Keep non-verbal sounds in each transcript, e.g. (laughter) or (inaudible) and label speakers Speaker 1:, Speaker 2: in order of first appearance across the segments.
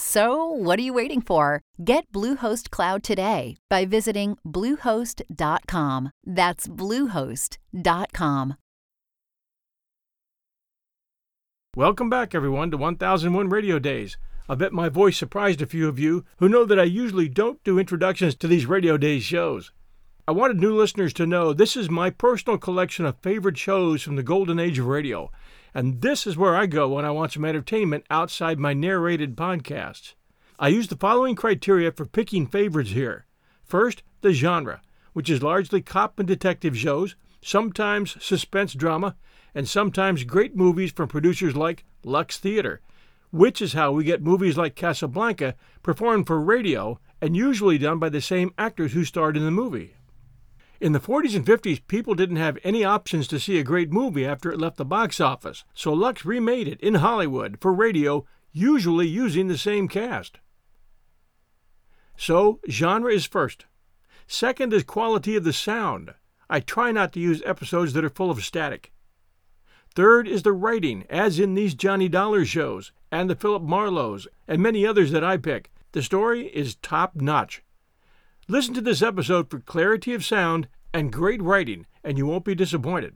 Speaker 1: So, what are you waiting for? Get Bluehost Cloud today by visiting Bluehost.com. That's Bluehost.com.
Speaker 2: Welcome back, everyone, to 1001 Radio Days. I bet my voice surprised a few of you who know that I usually don't do introductions to these Radio Days shows. I wanted new listeners to know this is my personal collection of favorite shows from the golden age of radio and this is where I go when I want some entertainment outside my narrated podcasts. I use the following criteria for picking favorites here. First, the genre, which is largely cop and detective shows, sometimes suspense drama, and sometimes great movies from producers like Lux Theater, which is how we get movies like Casablanca performed for radio and usually done by the same actors who starred in the movie. In the 40s and 50s, people didn't have any options to see a great movie after it left the box office, so Lux remade it in Hollywood for radio, usually using the same cast. So, genre is first. Second is quality of the sound. I try not to use episodes that are full of static. Third is the writing, as in these Johnny Dollar shows, and the Philip Marlowes, and many others that I pick. The story is top notch. Listen to this episode for clarity of sound and great writing, and you won't be disappointed.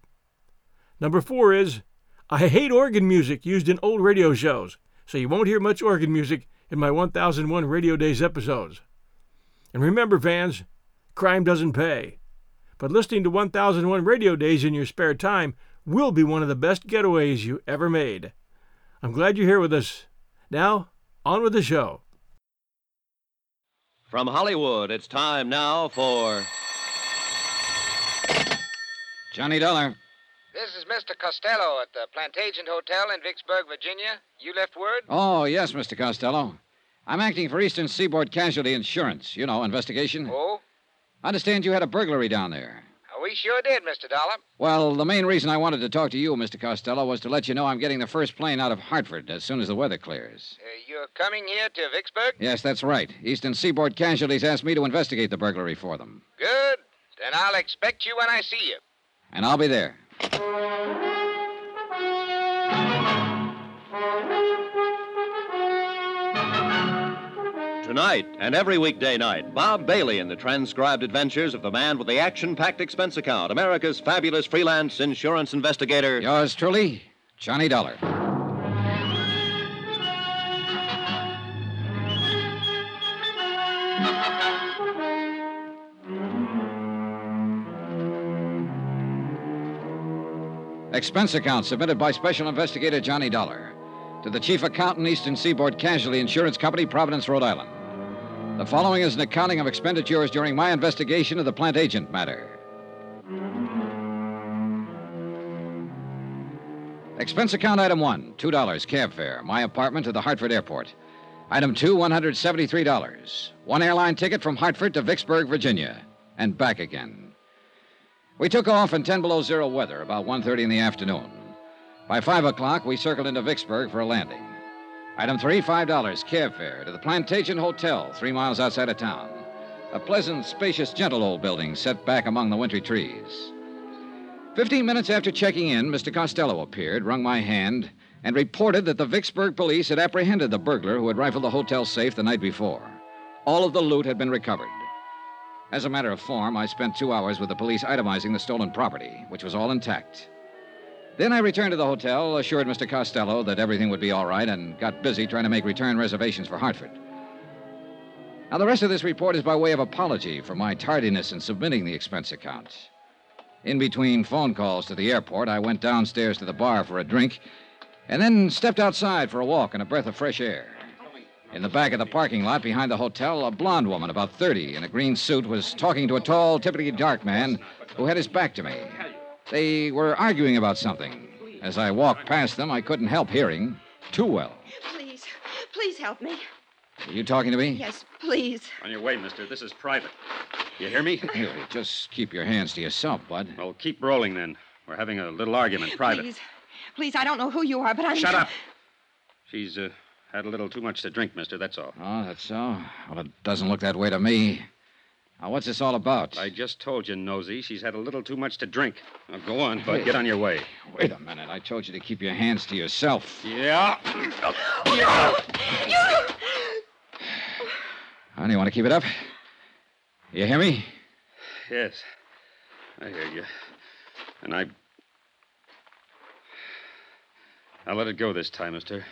Speaker 2: Number four is I hate organ music used in old radio shows, so you won't hear much organ music in my 1001 Radio Days episodes. And remember, fans, crime doesn't pay. But listening to 1001 Radio Days in your spare time will be one of the best getaways you ever made. I'm glad you're here with us. Now, on with the show.
Speaker 3: From Hollywood, it's time now for.
Speaker 4: Johnny Dollar.
Speaker 5: This is Mr. Costello at the Plantagenet Hotel in Vicksburg, Virginia. You left word?
Speaker 4: Oh, yes, Mr. Costello. I'm acting for Eastern Seaboard Casualty Insurance. You know, investigation.
Speaker 5: Oh?
Speaker 4: I understand you had a burglary down there.
Speaker 5: We sure did, Mr. Dollar.
Speaker 4: Well, the main reason I wanted to talk to you, Mr. Costello, was to let you know I'm getting the first plane out of Hartford as soon as the weather clears.
Speaker 5: Uh, you're coming here to Vicksburg?
Speaker 4: Yes, that's right. Eastern Seaboard Casualties asked me to investigate the burglary for them.
Speaker 5: Good. Then I'll expect you when I see you.
Speaker 4: And I'll be there.
Speaker 3: Tonight and every weekday night, Bob Bailey in the transcribed adventures of the man with the action packed expense account, America's fabulous freelance insurance investigator.
Speaker 4: Yours truly, Johnny Dollar. Expense account submitted by Special Investigator Johnny Dollar to the Chief Accountant, Eastern Seaboard Casualty Insurance Company, Providence, Rhode Island. The following is an accounting of expenditures during my investigation of the Plantagenet matter. Expense account item one $2 cab fare, my apartment to the Hartford airport. Item two $173. One airline ticket from Hartford to Vicksburg, Virginia, and back again. We took off in 10 below zero weather about 1.30 in the afternoon. By 5 o'clock, we circled into Vicksburg for a landing. Item three, $5 cab fare to the Plantation Hotel, three miles outside of town. A pleasant, spacious, gentle old building set back among the wintry trees. Fifteen minutes after checking in, Mr. Costello appeared, wrung my hand, and reported that the Vicksburg police had apprehended the burglar who had rifled the hotel safe the night before. All of the loot had been recovered. As a matter of form, I spent two hours with the police itemizing the stolen property, which was all intact. Then I returned to the hotel, assured Mr. Costello that everything would be all right, and got busy trying to make return reservations for Hartford. Now, the rest of this report is by way of apology for my tardiness in submitting the expense account. In between phone calls to the airport, I went downstairs to the bar for a drink and then stepped outside for a walk and a breath of fresh air. In the back of the parking lot behind the hotel, a blonde woman, about 30, in a green suit, was talking to a tall, typically dark man who had his back to me. They were arguing about something. As I walked past them, I couldn't help hearing too well.
Speaker 6: Please, please help me.
Speaker 4: Are you talking to me?
Speaker 6: Yes, please.
Speaker 7: On your way, mister. This is private. You hear me? (laughs)
Speaker 4: Here, just keep your hands to yourself, Bud.
Speaker 7: Well, keep rolling then. We're having a little argument, private.
Speaker 6: Please, please, I don't know who you are, but I'm.
Speaker 7: Shut (laughs) up. She's uh, had a little too much to drink, mister, that's all.
Speaker 4: Oh, that's so? Well, it doesn't look that way to me. Now, what's this all about?
Speaker 7: I just told you, Nosy, she's had a little too much to drink. Now, go on, Bud. Get on your way.
Speaker 4: Wait a minute. I told you to keep your hands to yourself.
Speaker 7: Yeah.
Speaker 4: Honey, you want to keep it up? You hear me?
Speaker 7: Yes. I hear you. And I. I'll let it go this time, mister.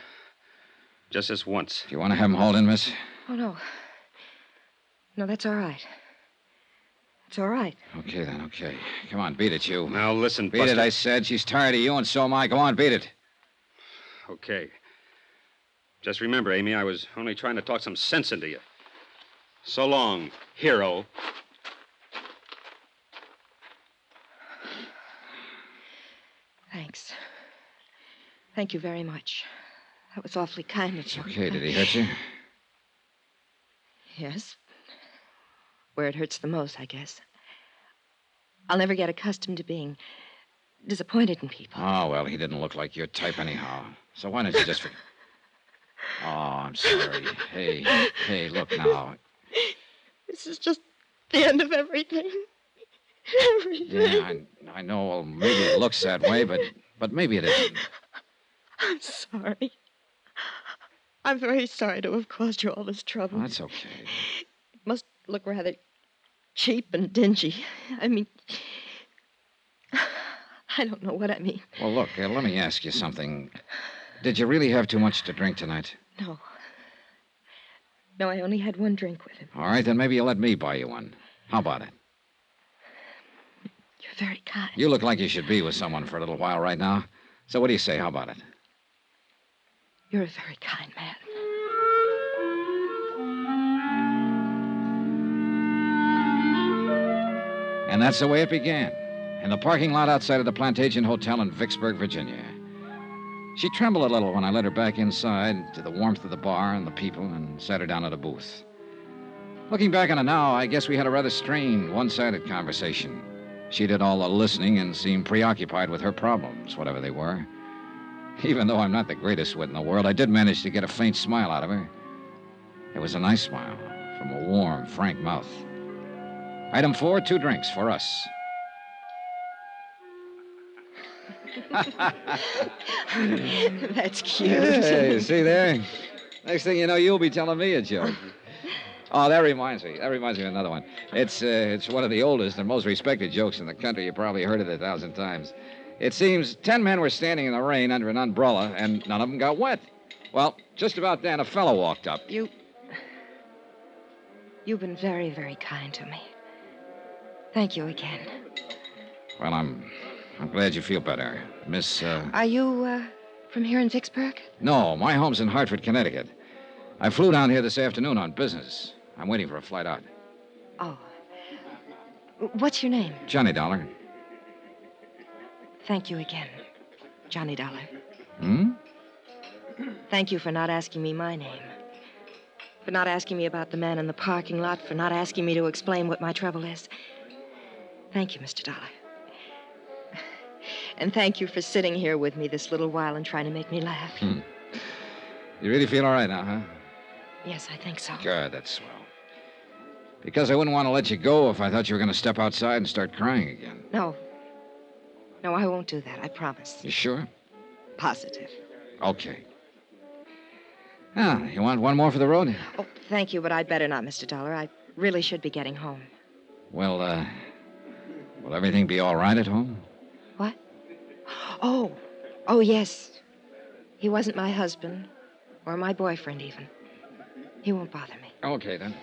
Speaker 7: Just this once.
Speaker 4: Do you want to have him hauled in, miss?
Speaker 6: Oh, no. No, that's all right. It's all right.
Speaker 4: Okay, then, okay. Come on, beat it, you.
Speaker 7: Now, listen,
Speaker 4: Beat
Speaker 7: Buster.
Speaker 4: it, I said. She's tired of you, and so am I. Go on, beat it.
Speaker 7: Okay. Just remember, Amy, I was only trying to talk some sense into you. So long, hero.
Speaker 6: Thanks. Thank you very much. That was awfully kind of you.
Speaker 4: Okay, did he hurt you?
Speaker 6: Yes. Where it hurts the most, I guess. I'll never get accustomed to being disappointed in people.
Speaker 4: Oh, well, he didn't look like your type anyhow. So why don't you just. For... (laughs) Oh, I'm sorry. Hey, hey, look now.
Speaker 6: This is just the end of everything. Everything.
Speaker 4: Yeah, I, I know. Well, maybe it looks that way, but but maybe it isn't.
Speaker 6: I'm sorry. I'm very sorry to have caused you all this trouble.
Speaker 4: That's okay.
Speaker 6: It must look rather cheap and dingy. I mean, I don't know what I mean.
Speaker 4: Well, look, uh, let me ask you something. Did you really have too much to drink tonight?
Speaker 6: No. No, I only had one drink with him.
Speaker 4: All right, then maybe you'll let me buy you one. How about it?
Speaker 6: You're very kind.
Speaker 4: You look like you should be with someone for a little while right now. So what do you say? How about it?
Speaker 6: You're a very kind man.
Speaker 4: And that's the way it began. In the parking lot outside of the Plantation Hotel in Vicksburg, Virginia. She trembled a little when I led her back inside to the warmth of the bar and the people and sat her down at a booth. Looking back on it now, I guess we had a rather strained, one sided conversation. She did all the listening and seemed preoccupied with her problems, whatever they were. Even though I'm not the greatest wit in the world, I did manage to get a faint smile out of her. It was a nice smile from a warm, frank mouth. Item four, two drinks for us. (laughs)
Speaker 6: That's cute.
Speaker 4: Hey, see there? Next thing you know, you'll be telling me a joke. Oh, that reminds me. That reminds me of another one. It's uh, it's one of the oldest and most respected jokes in the country. You probably heard it a thousand times. It seems ten men were standing in the rain under an umbrella, and none of them got wet. Well, just about then, a fellow walked up.
Speaker 6: You. You've been very, very kind to me. Thank you again.
Speaker 4: Well, I'm I'm glad you feel better, Miss. Uh...
Speaker 6: Are you uh, from here in Vicksburg?
Speaker 4: No, my home's in Hartford, Connecticut. I flew down here this afternoon on business. I'm waiting for a flight out.
Speaker 6: Oh. What's your name?
Speaker 4: Johnny Dollar.
Speaker 6: Thank you again, Johnny Dollar.
Speaker 4: Hmm?
Speaker 6: Thank you for not asking me my name. For not asking me about the man in the parking lot, for not asking me to explain what my trouble is. Thank you, Mr. Dollar. And thank you for sitting here with me this little while and trying to make me laugh.
Speaker 4: Hmm. You really feel all right now, huh?
Speaker 6: Yes, I think so.
Speaker 4: Good, that's swell. Because I wouldn't want to let you go if I thought you were going to step outside and start crying again.
Speaker 6: No. No, I won't do that. I promise.
Speaker 4: You sure?
Speaker 6: Positive.
Speaker 4: Okay. Ah, you want one more for the road?
Speaker 6: Oh, thank you, but I'd better not, Mr. Dollar. I really should be getting home.
Speaker 4: Well, uh, will everything be all right at home?
Speaker 6: What? Oh, oh, yes. He wasn't my husband, or my boyfriend, even. He won't bother me.
Speaker 4: Okay, then.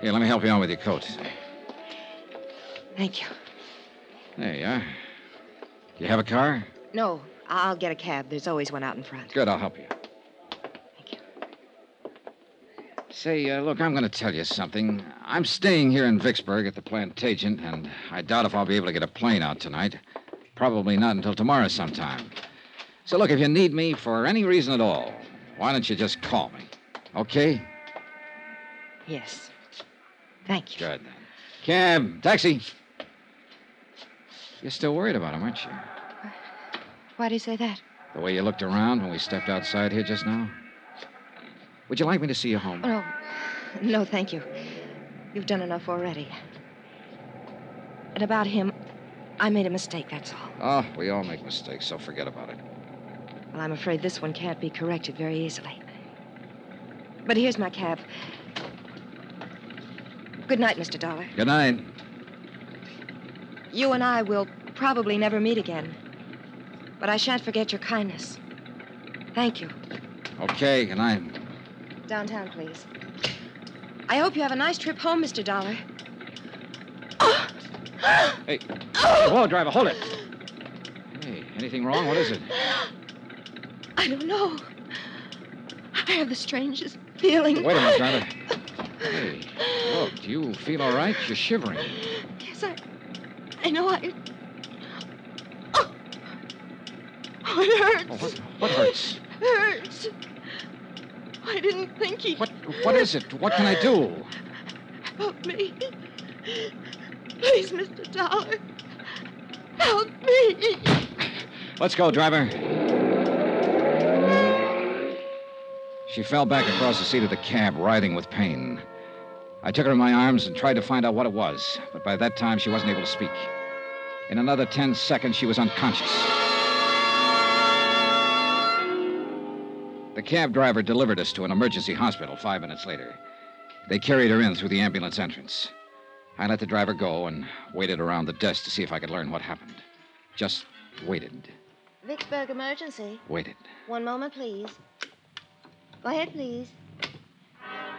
Speaker 4: Here, let me help you on with your coat.
Speaker 6: Thank you.
Speaker 4: There you are. You have a car?
Speaker 6: No, I'll get a cab. There's always one out in front.
Speaker 4: Good, I'll help. You. Say, uh, look, I'm going to tell you something. I'm staying here in Vicksburg at the Plantagenet, and I doubt if I'll be able to get a plane out tonight. Probably not until tomorrow sometime. So, look, if you need me for any reason at all, why don't you just call me? Okay?
Speaker 6: Yes. Thank you.
Speaker 4: Good, then. Cab, taxi. You're still worried about him, aren't you?
Speaker 6: Why do you say that?
Speaker 4: The way you looked around when we stepped outside here just now? Would you like me to see you home?
Speaker 6: Oh, no. No, thank you. You've done enough already. And about him, I made a mistake, that's all.
Speaker 4: Oh, we all make mistakes, so forget about it.
Speaker 6: Well, I'm afraid this one can't be corrected very easily. But here's my cab. Good night, Mr. Dollar.
Speaker 4: Good night.
Speaker 6: You and I will probably never meet again. But I shan't forget your kindness. Thank you.
Speaker 4: Okay, good night.
Speaker 6: Downtown, please. I hope you have a nice trip home, Mr. Dollar. (gasps)
Speaker 4: Hey, hey, whoa, driver, hold it. Hey, anything wrong? What is it?
Speaker 6: I don't know. I have the strangest feeling.
Speaker 4: Wait a minute, driver. (sighs) Hey, look, do you feel all right? You're shivering.
Speaker 6: Yes, I. I know I. Oh, oh it hurts.
Speaker 4: Oh, what, what hurts?
Speaker 6: hurts. I didn't think he.
Speaker 4: What, what is it? What can I do?
Speaker 6: Help me. Please, Mr. Dollar. Help me.
Speaker 4: Let's go, driver. She fell back across the seat of the cab, writhing with pain. I took her in my arms and tried to find out what it was, but by that time she wasn't able to speak. In another ten seconds, she was unconscious. The cab driver delivered us to an emergency hospital five minutes later. They carried her in through the ambulance entrance. I let the driver go and waited around the desk to see if I could learn what happened. Just waited,
Speaker 8: Vicksburg emergency.
Speaker 4: waited.
Speaker 8: One moment, please. Go ahead, please.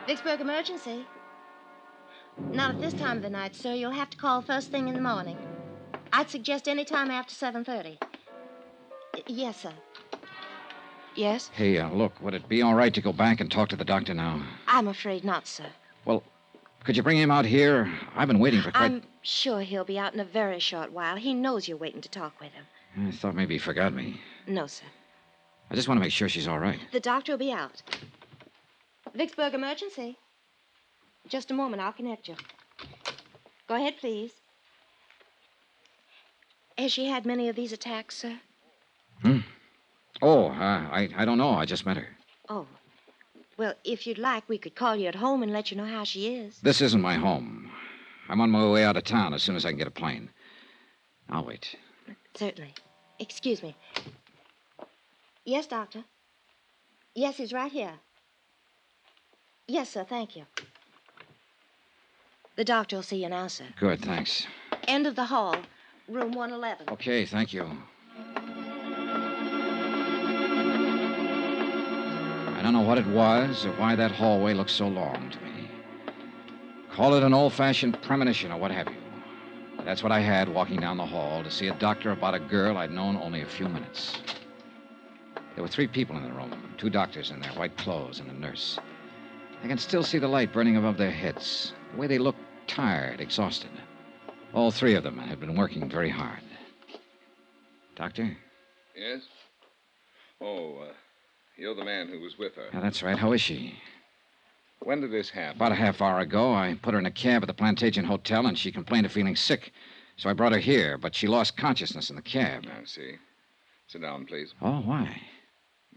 Speaker 8: Vicksburg emergency. Not at this time of the night, sir. You'll have to call first thing in the morning. I'd suggest any time after 7.30. Y- Yes, sir.
Speaker 6: Yes?
Speaker 4: Hey, uh, look, would it be all right to go back and talk to the doctor now?
Speaker 8: I'm afraid not, sir.
Speaker 4: Well, could you bring him out here? I've been waiting for quite.
Speaker 8: I'm sure he'll be out in a very short while. He knows you're waiting to talk with him.
Speaker 4: I thought maybe he forgot me.
Speaker 8: No, sir.
Speaker 4: I just want to make sure she's all right.
Speaker 8: The doctor will be out. Vicksburg emergency. Just a moment, I'll connect you. Go ahead, please.
Speaker 6: Has she had many of these attacks, sir?
Speaker 4: Oh, uh, I, I don't know. I just met her.
Speaker 6: Oh. Well, if you'd like, we could call you at home and let you know how she is.
Speaker 4: This isn't my home. I'm on my way out of town as soon as I can get a plane. I'll wait.
Speaker 6: Certainly.
Speaker 8: Excuse me. Yes, doctor. Yes, he's right here. Yes, sir, thank you.
Speaker 6: The doctor will see you now, sir.
Speaker 4: Good, thanks.
Speaker 8: End of the hall, room 111.
Speaker 4: Okay, thank you. Don't know what it was or why that hallway looked so long to me. Call it an old fashioned premonition or what have you. That's what I had walking down the hall to see a doctor about a girl I'd known only a few minutes. There were three people in the room two doctors in their white clothes and a nurse. I can still see the light burning above their heads, the way they looked tired, exhausted. All three of them had been working very hard. Doctor?
Speaker 9: Yes? Oh, uh, you're the man who was with her.
Speaker 4: Yeah, that's right. How is she?
Speaker 9: When did this happen?
Speaker 4: About a half hour ago, I put her in a cab at the Plantation Hotel, and she complained of feeling sick. So I brought her here, but she lost consciousness in the cab.
Speaker 9: I see. Sit down, please.
Speaker 4: Oh, why?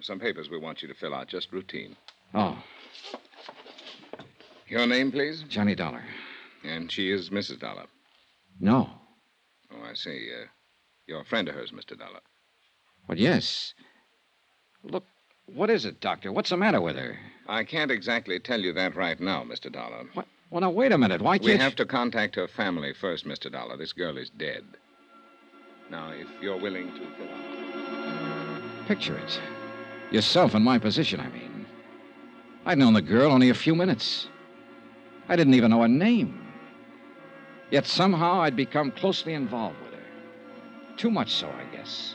Speaker 9: Some papers we want you to fill out, just routine.
Speaker 4: Oh,
Speaker 9: Your name, please?
Speaker 4: Johnny Dollar.
Speaker 9: And she is Mrs. Dollar.
Speaker 4: No.
Speaker 9: Oh, I see. Uh, you're a friend of hers, Mr. Dollar.
Speaker 4: Well, yes. Look, what is it, Doctor? What's the matter with her?
Speaker 9: I can't exactly tell you that right now, Mr. Dollar.
Speaker 4: What? Well, now, wait a minute. Why can't
Speaker 9: We have to contact her family first, Mr. Dollar. This girl is dead. Now, if you're willing to fill out.
Speaker 4: Picture it. Yourself in my position, I mean. I'd known the girl only a few minutes. I didn't even know her name. Yet somehow I'd become closely involved with her. Too much so, I guess.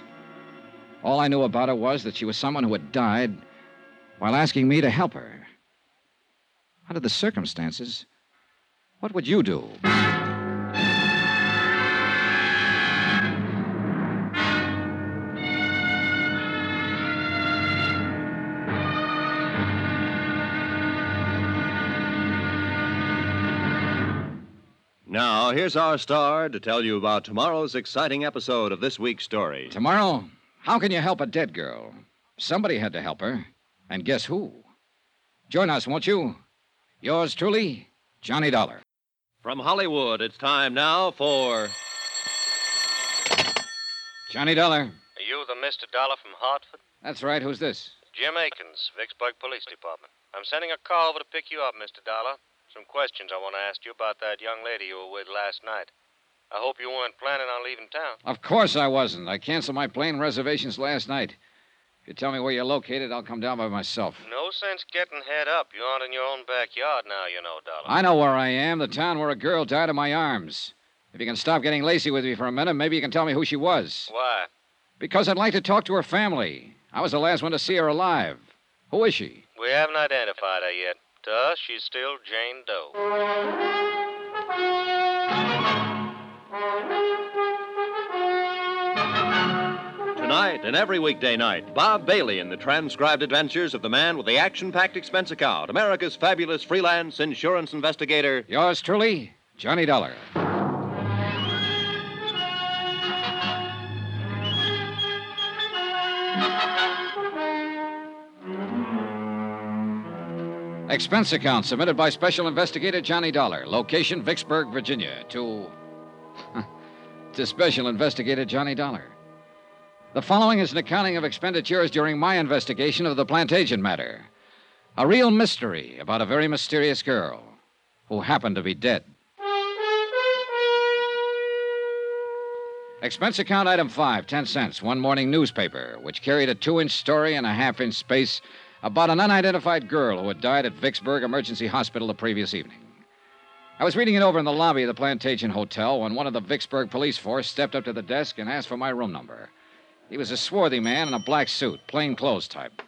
Speaker 4: All I knew about her was that she was someone who had died while asking me to help her. Under the circumstances, what would you do?
Speaker 3: Now, here's our star to tell you about tomorrow's exciting episode of this week's story.
Speaker 4: Tomorrow, how can you help a dead girl? Somebody had to help her. And guess who? Join us, won't you? Yours truly, Johnny Dollar.
Speaker 3: From Hollywood, it's time now for.
Speaker 4: Johnny Dollar.
Speaker 10: Are you the Mr. Dollar from Hartford?
Speaker 4: That's right. Who's this?
Speaker 10: Jim Akins, Vicksburg Police Department. I'm sending a car over to pick you up, Mr. Dollar. Some questions I want to ask you about that young lady you were with last night. I hope you weren't planning on leaving town.
Speaker 4: Of course I wasn't. I canceled my plane reservations last night. If you tell me where you're located, I'll come down by myself.
Speaker 10: No sense getting head up. You aren't in your own backyard now, you know, Dollar.
Speaker 4: I know where I am, the town where a girl died in my arms. If you can stop getting lacy with me for a minute, maybe you can tell me who she was.
Speaker 10: Why?
Speaker 4: Because I'd like to talk to her family. I was the last one to see her alive. Who is she?
Speaker 10: We haven't identified her yet. To us, she's still Jane Doe.
Speaker 3: Tonight and every weekday night, Bob Bailey in the transcribed adventures of the man with the action packed expense account, America's fabulous freelance insurance investigator.
Speaker 4: Yours truly, Johnny Dollar. Expense account submitted by Special Investigator Johnny Dollar. Location Vicksburg, Virginia. To. To Special Investigator Johnny Dollar. The following is an accounting of expenditures during my investigation of the Plantagenet matter. A real mystery about a very mysterious girl who happened to be dead. Expense account item five, ten cents. One morning newspaper, which carried a two inch story and a half inch space about an unidentified girl who had died at Vicksburg Emergency Hospital the previous evening. I was reading it over in the lobby of the Plantation Hotel when one of the Vicksburg police force stepped up to the desk and asked for my room number. He was a swarthy man in a black suit, plain clothes type.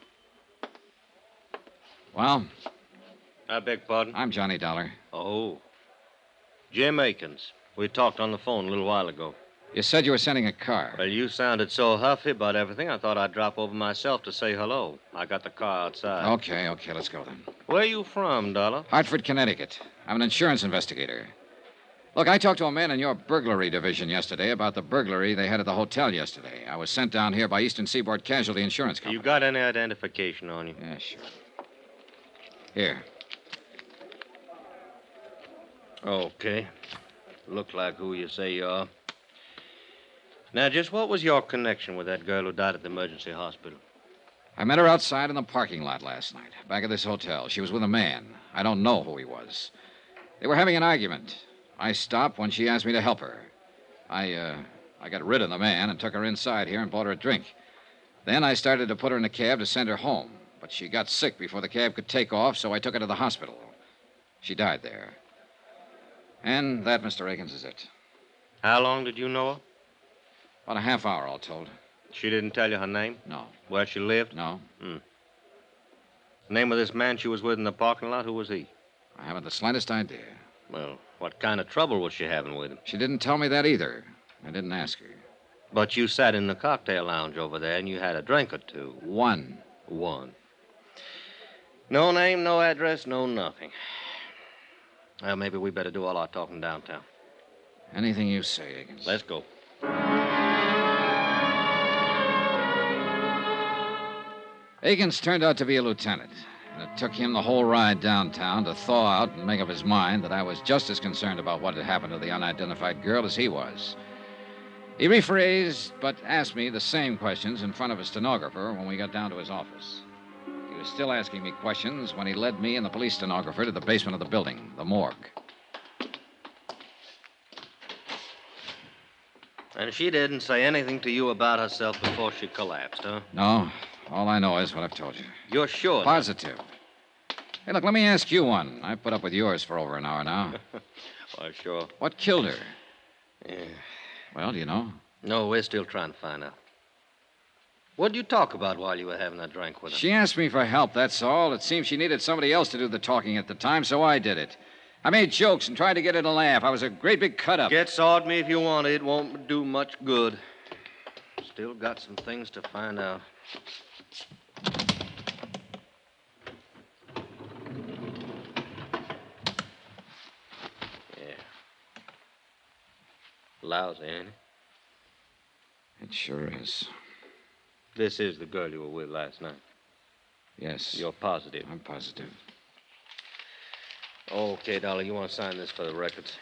Speaker 4: Well,
Speaker 10: I beg pardon?
Speaker 4: I'm Johnny Dollar.
Speaker 10: Oh. Jim Akins. We talked on the phone a little while ago.
Speaker 4: You said you were sending a car.
Speaker 10: Well, you sounded so huffy about everything, I thought I'd drop over myself to say hello. I got the car outside.
Speaker 4: Okay, okay, let's go then.
Speaker 10: Where are you from, Dollar?
Speaker 4: Hartford, Connecticut. I'm an insurance investigator. Look, I talked to a man in your burglary division yesterday about the burglary they had at the hotel yesterday. I was sent down here by Eastern Seaboard Casualty Insurance Company.
Speaker 10: You got any identification on you?
Speaker 4: Yeah, sure. Here.
Speaker 10: Okay. Look like who you say you are. Now, just what was your connection with that girl who died at the emergency hospital?
Speaker 4: I met her outside in the parking lot last night, back at this hotel. She was with a man. I don't know who he was. They were having an argument. I stopped when she asked me to help her. I, uh, I got rid of the man and took her inside here and bought her a drink. Then I started to put her in a cab to send her home, but she got sick before the cab could take off, so I took her to the hospital. She died there. And that, Mr. Akins, is it.
Speaker 10: How long did you know her?
Speaker 4: About a half hour, all told.
Speaker 10: She didn't tell you her name?
Speaker 4: No.
Speaker 10: Where she lived?
Speaker 4: No.
Speaker 10: Hmm. Name of this man she was with in the parking lot? Who was he?
Speaker 4: I haven't the slightest idea.
Speaker 10: Well, what kind of trouble was she having with him?
Speaker 4: She didn't tell me that either. I didn't ask her.
Speaker 10: But you sat in the cocktail lounge over there and you had a drink or two.
Speaker 4: One.
Speaker 10: One. No name, no address, no nothing. Well, maybe we better do all our talking downtown.
Speaker 4: Anything you say, Akins.
Speaker 10: Let's go.
Speaker 4: Akins turned out to be a lieutenant. And it took him the whole ride downtown to thaw out and make up his mind that I was just as concerned about what had happened to the unidentified girl as he was. He rephrased, but asked me the same questions in front of a stenographer when we got down to his office. He was still asking me questions when he led me and the police stenographer to the basement of the building, the morgue.
Speaker 10: And she didn't say anything to you about herself before she collapsed, huh?
Speaker 4: No, all I know is what I've told you.
Speaker 10: You're sure?
Speaker 4: Positive. Hey, look, let me ask you one. I've put up with yours for over an hour now. (laughs)
Speaker 10: Why, sure.
Speaker 4: What killed her?
Speaker 10: Yeah.
Speaker 4: Well, do you know?
Speaker 10: No, we're still trying to find out. What'd you talk about while you were having that drink with her?
Speaker 4: She asked me for help, that's all. It seems she needed somebody else to do the talking at the time, so I did it. I made jokes and tried to get her to laugh. I was a great big cut up.
Speaker 10: Get sawed me if you want. It won't do much good. Still got some things to find out. Yeah. Lousy, ain't it?
Speaker 4: It sure is.
Speaker 10: This is the girl you were with last night.
Speaker 4: Yes.
Speaker 10: You're positive.
Speaker 4: I'm positive.
Speaker 10: Okay, Dolly, you want to sign this for the records?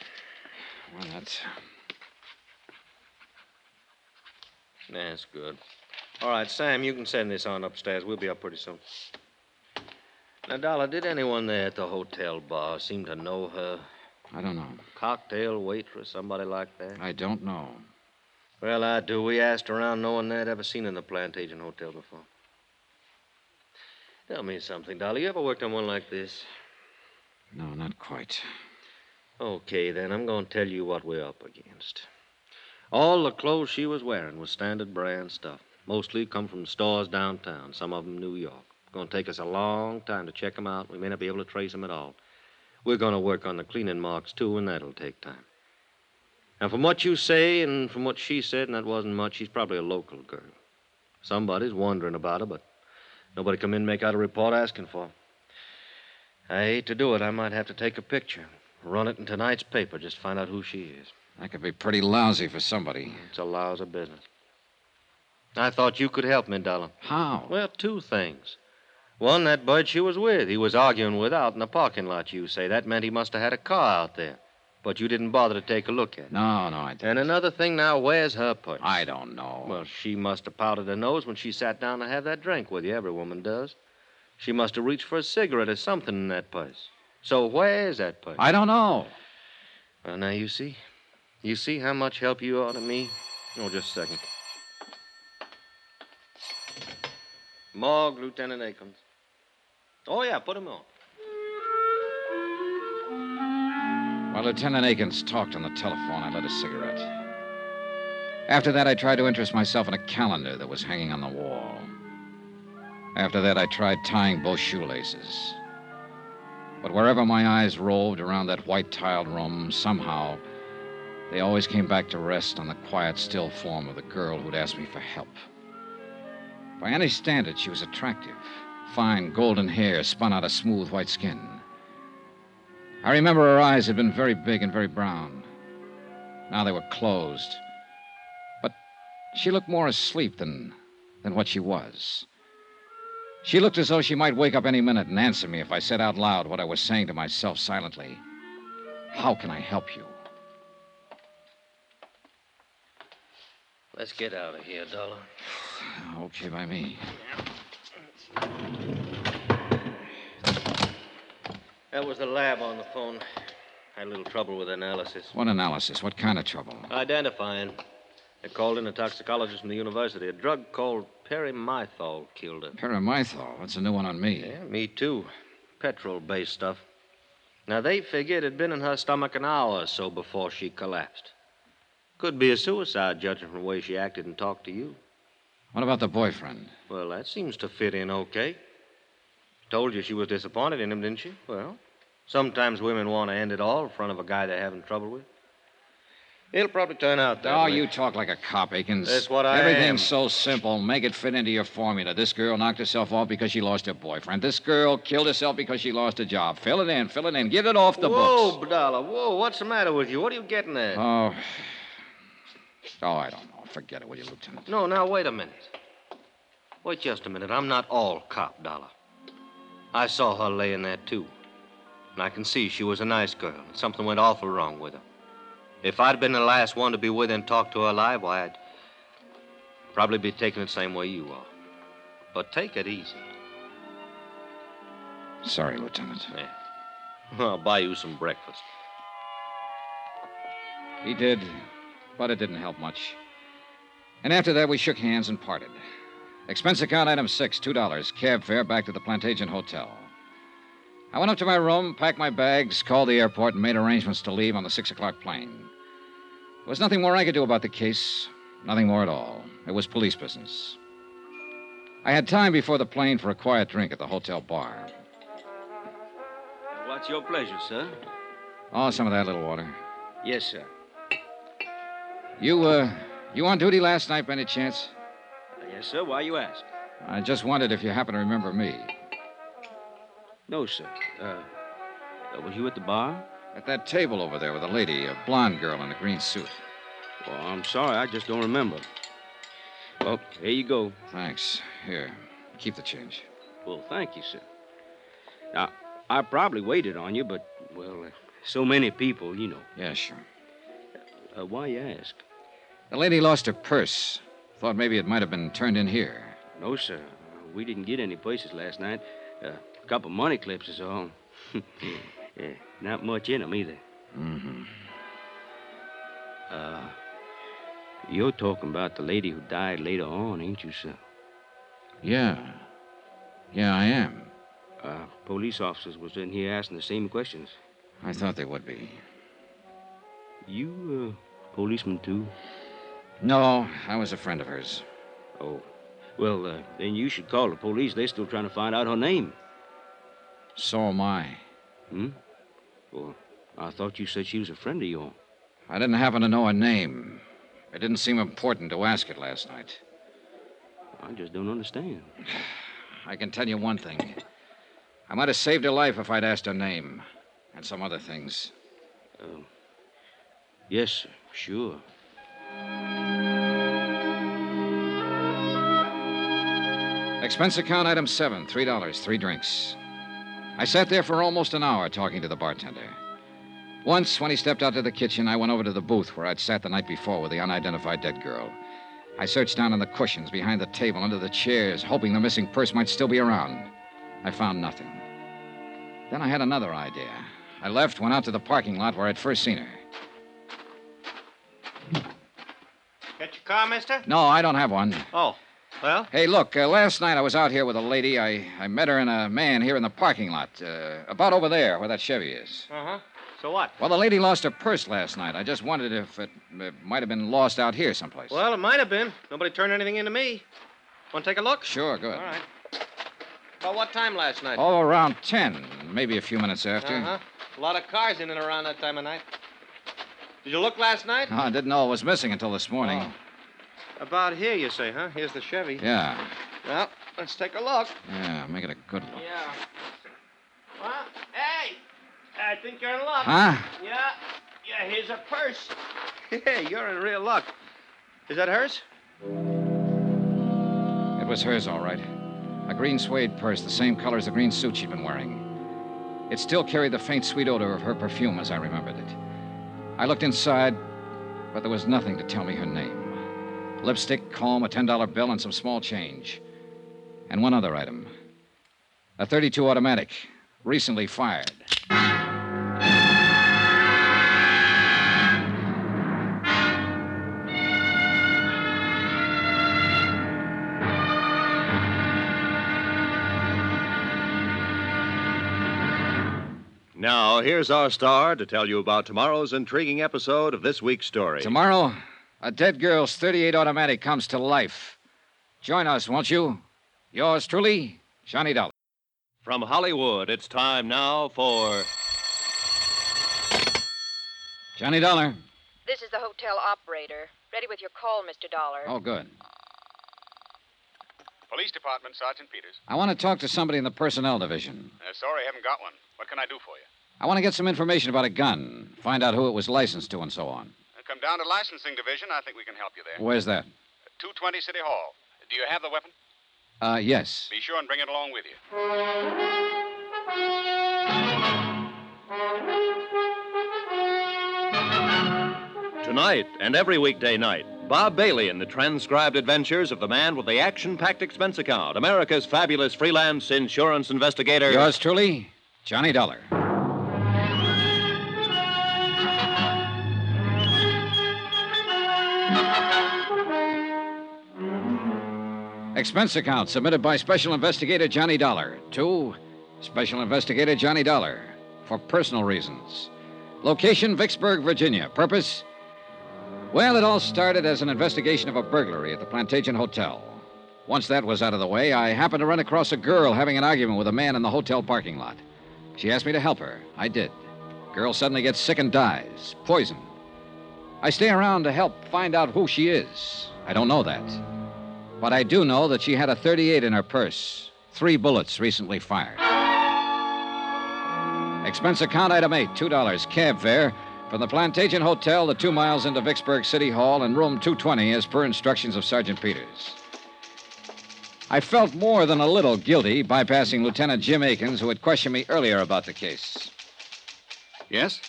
Speaker 4: Well, that's.
Speaker 10: That's good. All right, Sam, you can send this on upstairs. We'll be up pretty soon. Now, Dollar, did anyone there at the hotel bar seem to know her?
Speaker 4: I don't know.
Speaker 10: Cocktail waitress, somebody like that?
Speaker 4: I don't know.
Speaker 10: Well, I do. We asked around, no one there'd ever seen in the Plantation Hotel before. Tell me something, Dolly. You ever worked on one like this?
Speaker 4: No, not quite.
Speaker 10: Okay, then. I'm going to tell you what we're up against. All the clothes she was wearing was standard brand stuff. Mostly come from stores downtown, some of them New York. It's going to take us a long time to check 'em out. We may not be able to trace 'em at all. We're going to work on the cleaning marks, too, and that'll take time. Now, from what you say and from what she said, and that wasn't much, she's probably a local girl. Somebody's wondering about her, but nobody come in and make out a report asking for her. I hate to do it. I might have to take a picture, run it in tonight's paper, just find out who she is.
Speaker 4: That could be pretty lousy for somebody.
Speaker 10: It's a lousy business. I thought you could help me, Dollar.
Speaker 4: How?
Speaker 10: Well, two things. One, that bud she was with. He was arguing with out in the parking lot, you say. That meant he must have had a car out there. But you didn't bother to take a look at it.
Speaker 4: No, no, I didn't.
Speaker 10: And another thing now, where's her purse?
Speaker 4: I don't know.
Speaker 10: Well, she must have powdered her nose when she sat down to have that drink with you. Every woman does. She must have reached for a cigarette or something in that purse. So where's that purse?
Speaker 4: I don't know.
Speaker 10: Well, now you see. You see how much help you are to me? Oh, just a second. Morgue, Lieutenant Akins. Oh, yeah, put him on.
Speaker 4: While Lieutenant Akins talked on the telephone, I lit a cigarette. After that, I tried to interest myself in a calendar that was hanging on the wall. After that, I tried tying both shoelaces. But wherever my eyes roved around that white tiled room, somehow, they always came back to rest on the quiet, still form of the girl who'd asked me for help. By any standard, she was attractive. Fine golden hair spun out of smooth white skin. I remember her eyes had been very big and very brown. Now they were closed. But she looked more asleep than, than what she was. She looked as though she might wake up any minute and answer me if I said out loud what I was saying to myself silently. How can I help you?
Speaker 10: Let's get out of here, Dollar.
Speaker 4: Okay by me.
Speaker 10: That was the lab on the phone. Had a little trouble with analysis.
Speaker 4: What analysis? What kind of trouble?
Speaker 10: Identifying. They called in a toxicologist from the university. A drug called perimethol killed her.
Speaker 4: Perimethol. That's a new one on me.
Speaker 10: Yeah, me too. Petrol based stuff. Now, they figured it had been in her stomach an hour or so before she collapsed. Could be a suicide, judging from the way she acted and talked to you.
Speaker 4: What about the boyfriend?
Speaker 10: Well, that seems to fit in okay. Told you she was disappointed in him, didn't she? Well, sometimes women want to end it all in front of a guy they're having trouble with. It'll probably turn out that
Speaker 4: Oh,
Speaker 10: way.
Speaker 4: you talk like a cop, Akins.
Speaker 10: That's what I
Speaker 4: Everything's
Speaker 10: am.
Speaker 4: so simple. Make it fit into your formula. This girl knocked herself off because she lost her boyfriend. This girl killed herself because she lost a job. Fill it in, fill it in. Get it off the
Speaker 10: whoa,
Speaker 4: books.
Speaker 10: Dollar, whoa, what's the matter with you? What are you getting at?
Speaker 4: Oh. Oh, I don't know. Forget it, will you, Lieutenant?
Speaker 10: No, now, wait a minute. Wait just a minute. I'm not all cop, Dollar. I saw her laying there, too. And I can see she was a nice girl. and Something went awful wrong with her. If I'd been the last one to be with her and talk to her alive, why, I'd probably be taking it the same way you are. But take it easy.
Speaker 4: Sorry, Lieutenant.
Speaker 10: Yeah. I'll buy you some breakfast.
Speaker 4: He did, but it didn't help much. And after that, we shook hands and parted. Expense account item six, $2. Cab fare back to the Plantation Hotel. I went up to my room, packed my bags, called the airport, and made arrangements to leave on the six o'clock plane. There was nothing more I could do about the case. Nothing more at all. It was police business. I had time before the plane for a quiet drink at the hotel bar.
Speaker 11: What's your pleasure, sir?
Speaker 4: Oh, some of that little water.
Speaker 11: Yes, sir.
Speaker 4: You, uh, you on duty last night by any chance?
Speaker 11: Yes, sir. Why you ask?
Speaker 4: I just wondered if you happen to remember me.
Speaker 11: No, sir. Uh, uh, was you at the bar?
Speaker 4: At that table over there with a lady, a blonde girl in a green suit.
Speaker 11: Well, I'm sorry. I just don't remember. Well, here you go.
Speaker 4: Thanks. Here, keep the change.
Speaker 11: Well, thank you, sir. Now, I probably waited on you, but, well, uh, so many people, you know.
Speaker 4: Yeah, sure.
Speaker 11: Uh, why you ask?
Speaker 4: The lady lost her purse. Thought maybe it might have been turned in here.
Speaker 11: No, sir. We didn't get any places last night. Uh, a couple of money clips is all. (laughs) yeah, not much in 'em either.
Speaker 4: Mm-hmm.
Speaker 11: Uh, you're talking about the lady who died later on, ain't you, sir?
Speaker 4: Yeah. Yeah, I am.
Speaker 11: Uh, police officers was in here asking the same questions.
Speaker 4: I thought they would be.
Speaker 11: You, uh, policeman, too?
Speaker 4: No, I was a friend of hers.
Speaker 11: Oh. Well, uh, then you should call the police. They're still trying to find out her name.
Speaker 4: So am I.
Speaker 11: Hmm? Well, I thought you said she was a friend of yours.
Speaker 4: I didn't happen to know her name. It didn't seem important to ask it last night.
Speaker 11: I just don't understand. (sighs)
Speaker 4: I can tell you one thing. I might have saved her life if I'd asked her name. And some other things.
Speaker 11: Uh, yes, sir. Sure.
Speaker 4: Expense account item seven, three dollars, three drinks. I sat there for almost an hour talking to the bartender. Once, when he stepped out to the kitchen, I went over to the booth where I'd sat the night before with the unidentified dead girl. I searched down on the cushions, behind the table, under the chairs, hoping the missing purse might still be around. I found nothing. Then I had another idea. I left, went out to the parking lot where I'd first seen her.
Speaker 12: Car, mister?
Speaker 4: No, I don't have one.
Speaker 12: Oh, well?
Speaker 4: Hey, look, uh, last night I was out here with a lady. I, I met her and a man here in the parking lot, uh, about over there where that Chevy is.
Speaker 12: Uh huh. So what?
Speaker 4: Well, the lady lost her purse last night. I just wondered if it, it might have been lost out here someplace.
Speaker 12: Well, it might have been. Nobody turned anything into me. Want to take a look?
Speaker 4: Sure, good.
Speaker 12: All right. About what time last night?
Speaker 4: Oh, around 10, maybe a few minutes after.
Speaker 12: Uh huh. A lot of cars in and around that time of night. Did you look last night?
Speaker 4: I didn't know it was missing until this morning.
Speaker 12: Oh. About here, you say, huh? Here's the Chevy.
Speaker 4: Yeah,
Speaker 12: Well, let's take a look.
Speaker 4: yeah, make it a good look.
Speaker 12: Yeah. Well, hey! I think you're in luck.
Speaker 4: Huh?
Speaker 12: Yeah. Yeah, here's a purse. Hey, you're in real luck. Is that hers?
Speaker 4: It was hers, all right. A green suede purse, the same color as the green suit she'd been wearing. It still carried the faint, sweet odor of her perfume as I remembered it. I looked inside, but there was nothing to tell me her name lipstick, comb, a $10 bill, and some small change. And one other item a 32 automatic, recently fired.
Speaker 3: Now, here's our star to tell you about tomorrow's intriguing episode of this week's story.
Speaker 4: Tomorrow, a dead girl's 38 automatic comes to life. Join us, won't you? Yours truly, Johnny Dollar.
Speaker 3: From Hollywood, it's time now for.
Speaker 4: Johnny Dollar.
Speaker 6: This is the hotel operator. Ready with your call, Mr. Dollar.
Speaker 4: Oh, good.
Speaker 13: Police Department, Sergeant Peters.
Speaker 4: I want to talk to somebody in the personnel division.
Speaker 13: Uh, sorry, I haven't got one. What can I do for you?
Speaker 4: I want to get some information about a gun, find out who it was licensed to, and so on.
Speaker 13: Come down to licensing division. I think we can help you there.
Speaker 4: Where's that?
Speaker 13: 220 City Hall. Do you have the weapon?
Speaker 4: Uh, yes.
Speaker 13: Be sure and bring it along with you.
Speaker 3: Tonight and every weekday night, Bob Bailey in the transcribed adventures of the man with the action packed expense account, America's fabulous freelance insurance investigator.
Speaker 4: Yours truly, Johnny Dollar. Expense account submitted by Special Investigator Johnny Dollar to Special Investigator Johnny Dollar for personal reasons. Location Vicksburg, Virginia. Purpose? Well, it all started as an investigation of a burglary at the Plantation Hotel. Once that was out of the way, I happened to run across a girl having an argument with a man in the hotel parking lot. She asked me to help her. I did. Girl suddenly gets sick and dies. Poison. I stay around to help find out who she is. I don't know that. But I do know that she had a 38 in her purse. Three bullets recently fired. Expense account item eight, $2 cab fare from the Plantation Hotel, the two miles into Vicksburg City Hall, and room 220 as per instructions of Sergeant Peters. I felt more than a little guilty bypassing Lieutenant Jim Akins, who had questioned me earlier about the case.
Speaker 14: Yes?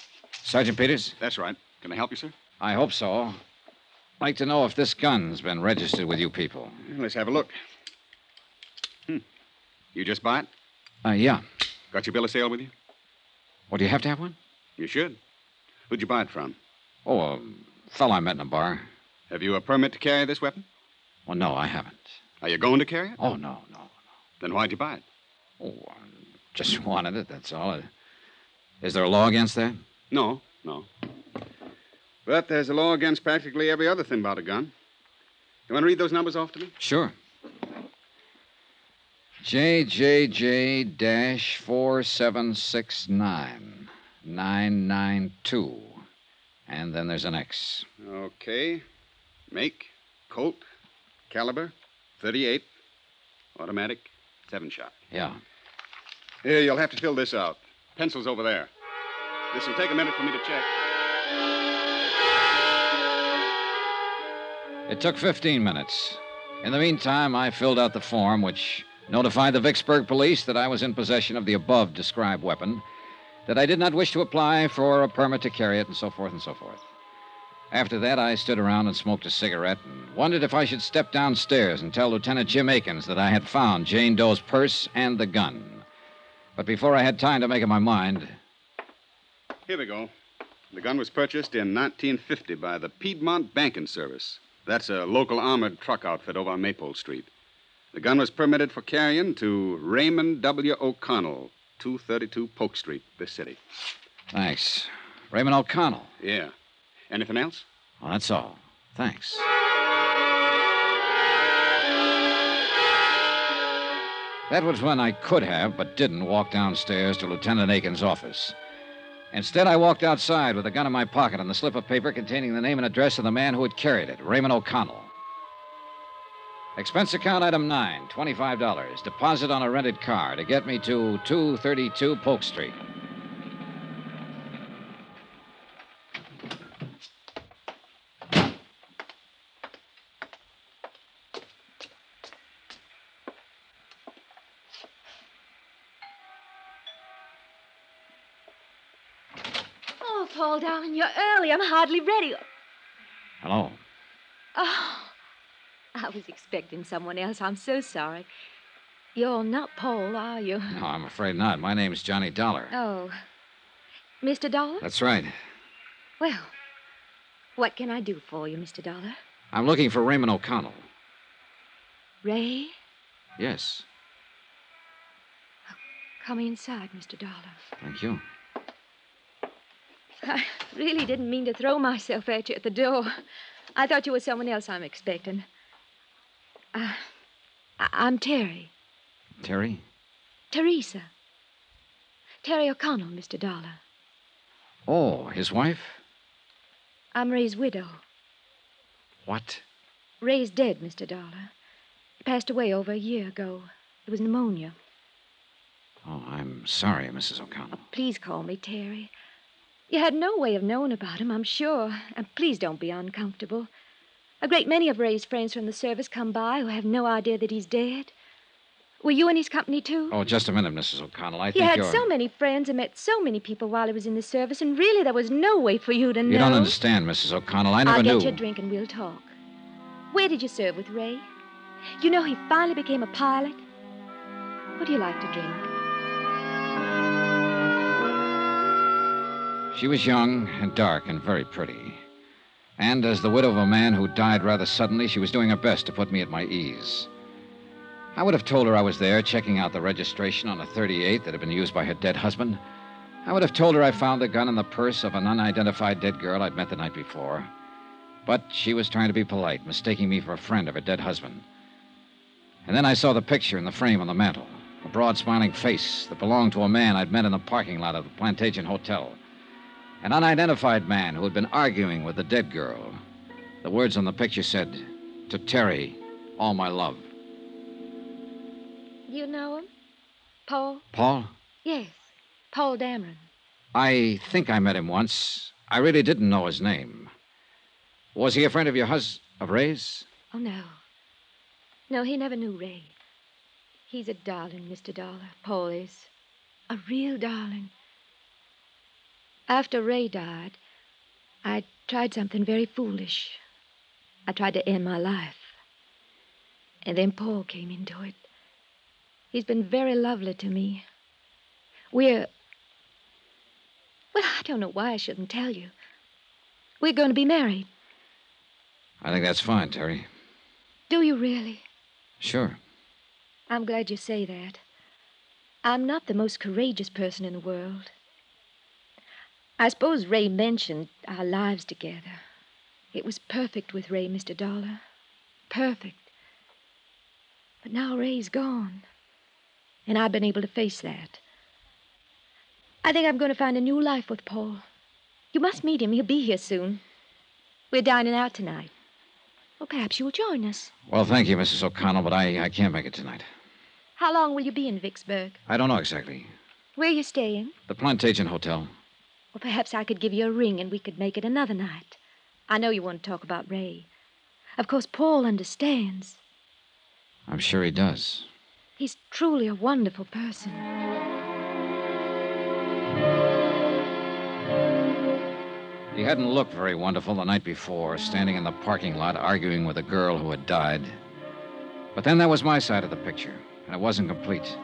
Speaker 4: Sergeant Peters?
Speaker 14: That's right. Can I help you, sir?
Speaker 4: I hope so. Like to know if this gun's been registered with you people.
Speaker 14: Let's have a look. Hmm. You just buy it?
Speaker 4: Uh, yeah.
Speaker 14: Got your bill of sale with you?
Speaker 4: Well, do you have to have one?
Speaker 14: You should. Who'd you buy it from?
Speaker 4: Oh, a fellow I met in a bar.
Speaker 14: Have you a permit to carry this weapon?
Speaker 4: Well, no, I haven't.
Speaker 14: Are you going to carry it?
Speaker 4: Oh, no, no.
Speaker 14: Then why'd you buy it?
Speaker 4: Oh, I just (laughs) wanted it, that's all. Is there a law against that?
Speaker 14: No, no. But there's a law against practically every other thing about a gun. You want to read those numbers off to me?
Speaker 4: Sure. JJJ dash four seven six nine nine nine two. And then there's an X.
Speaker 14: Okay. Make, Colt, caliber, 38, automatic, seven shot.
Speaker 4: Yeah.
Speaker 14: Here, you'll have to fill this out. Pencil's over there. This will take a minute for me to check.
Speaker 4: It took 15 minutes. In the meantime, I filled out the form which notified the Vicksburg police that I was in possession of the above described weapon, that I did not wish to apply for a permit to carry it, and so forth and so forth. After that, I stood around and smoked a cigarette and wondered if I should step downstairs and tell Lieutenant Jim Akins that I had found Jane Doe's purse and the gun. But before I had time to make up my mind,
Speaker 14: Here we go. The gun was purchased in 1950 by the Piedmont Banking Service. That's a local armored truck outfit over on Maple Street. The gun was permitted for carrying to Raymond W. O'Connell, 232 Polk Street, this city.
Speaker 4: thanks. Raymond O'Connell.
Speaker 14: Yeah. Anything else?
Speaker 4: Well, that's all. Thanks. That was when I could have, but didn't, walk downstairs to Lieutenant Akins' office. Instead, I walked outside with a gun in my pocket and the slip of paper containing the name and address of the man who had carried it, Raymond O'Connell. Expense account item nine, $25. Deposit on a rented car to get me to 232 Polk Street.
Speaker 15: Oh, Paul, darling, you're early. I'm hardly ready.
Speaker 4: Hello.
Speaker 15: Oh, I was expecting someone else. I'm so sorry. You're not Paul, are you?
Speaker 4: No, I'm afraid not. My name's Johnny Dollar.
Speaker 15: Oh. Mr. Dollar?
Speaker 4: That's right.
Speaker 15: Well, what can I do for you, Mr. Dollar?
Speaker 4: I'm looking for Raymond O'Connell.
Speaker 15: Ray?
Speaker 4: Yes.
Speaker 15: Come inside, Mr. Dollar.
Speaker 4: Thank you.
Speaker 15: I really didn't mean to throw myself at you at the door. I thought you were someone else I'm expecting. Uh, I- I'm Terry.
Speaker 4: Terry?
Speaker 15: Teresa. Terry O'Connell, Mr. Dollar.
Speaker 4: Oh, his wife?
Speaker 15: I'm Ray's widow.
Speaker 4: What?
Speaker 15: Ray's dead, Mr. Dollar. He passed away over a year ago. It was pneumonia.
Speaker 4: Oh, I'm sorry, Mrs. O'Connell.
Speaker 15: Please call me Terry. You had no way of knowing about him, I'm sure. And please don't be uncomfortable. A great many of Ray's friends from the service come by who have no idea that he's dead. Were you in his company, too?
Speaker 4: Oh, just a minute, Mrs. O'Connell. I
Speaker 15: he
Speaker 4: think
Speaker 15: had
Speaker 4: you're.
Speaker 15: so many friends and met so many people while he was in the service, and really there was no way for you to know.
Speaker 4: You don't understand, Mrs. O'Connell. I never
Speaker 15: I'll
Speaker 4: knew.
Speaker 15: get you a drink and we'll talk. Where did you serve with Ray? You know he finally became a pilot. What do you like to drink?
Speaker 4: She was young and dark and very pretty. And as the widow of a man who died rather suddenly, she was doing her best to put me at my ease. I would have told her I was there checking out the registration on a 38 that had been used by her dead husband. I would have told her I found the gun in the purse of an unidentified dead girl I'd met the night before. But she was trying to be polite, mistaking me for a friend of her dead husband. And then I saw the picture in the frame on the mantel a broad, smiling face that belonged to a man I'd met in the parking lot of the Plantation Hotel. An unidentified man who had been arguing with the dead girl. The words on the picture said, To Terry, all my love.
Speaker 15: You know him? Paul?
Speaker 4: Paul?
Speaker 15: Yes, Paul Dameron.
Speaker 4: I think I met him once. I really didn't know his name. Was he a friend of your hus... of Ray's?
Speaker 15: Oh, no. No, he never knew Ray. He's a darling, Mr. Dollar. Paul is. A real darling. After Ray died, I tried something very foolish. I tried to end my life. And then Paul came into it. He's been very lovely to me. We're. Well, I don't know why I shouldn't tell you. We're going to be married.
Speaker 4: I think that's fine, Terry.
Speaker 15: Do you really?
Speaker 4: Sure.
Speaker 15: I'm glad you say that. I'm not the most courageous person in the world. I suppose Ray mentioned our lives together. It was perfect with Ray, Mr. Dollar. Perfect. But now Ray's gone. And I've been able to face that. I think I'm going to find a new life with Paul. You must meet him. He'll be here soon. We're dining out tonight. Well, perhaps you'll join us.
Speaker 4: Well, thank you, Mrs. O'Connell, but I, I can't make it tonight.
Speaker 15: How long will you be in Vicksburg?
Speaker 4: I don't know exactly.
Speaker 15: Where are you staying?
Speaker 4: The Plantation Hotel.
Speaker 15: Well, perhaps I could give you a ring and we could make it another night. I know you want to talk about Ray. Of course, Paul understands.
Speaker 4: I'm sure he does.
Speaker 15: He's truly a wonderful person.
Speaker 4: He hadn't looked very wonderful the night before, standing in the parking lot arguing with a girl who had died. But then that was my side of the picture, and it wasn't complete.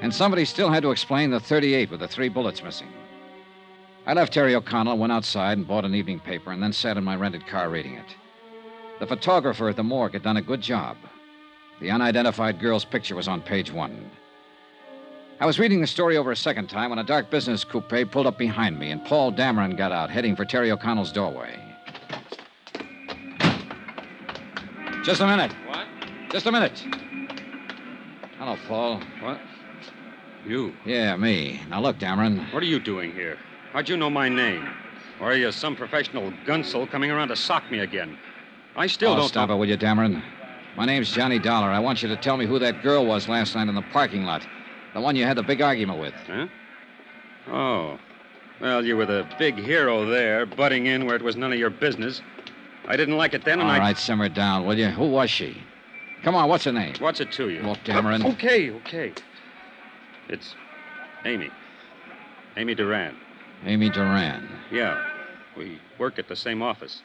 Speaker 4: And somebody still had to explain the 38 with the three bullets missing. I left Terry O'Connell, went outside and bought an evening paper, and then sat in my rented car reading it. The photographer at the morgue had done a good job. The unidentified girl's picture was on page one. I was reading the story over a second time when a dark business coupe pulled up behind me, and Paul Dameron got out, heading for Terry O'Connell's doorway. Just a minute.
Speaker 7: What?
Speaker 4: Just a minute. Hello, Paul.
Speaker 7: What? You?
Speaker 4: Yeah, me. Now look, Dameron.
Speaker 7: What are you doing here? How'd you know my name? Or are you some professional gunsel coming around to sock me again? I still
Speaker 4: oh,
Speaker 7: don't
Speaker 4: stop
Speaker 7: know...
Speaker 4: it, will you, Dameron? My name's Johnny Dollar. I want you to tell me who that girl was last night in the parking lot. The one you had the big argument with.
Speaker 7: Huh? Oh. Well, you were the big hero there, butting in where it was none of your business. I didn't like it then, and
Speaker 4: All
Speaker 7: I.
Speaker 4: right, simmer down, will you? Who was she? Come on, what's her name?
Speaker 7: What's it to you?
Speaker 4: Look, Dameron.
Speaker 7: Okay, okay. It's Amy. Amy Duran.
Speaker 4: Amy Duran.
Speaker 7: Yeah. We work at the same office.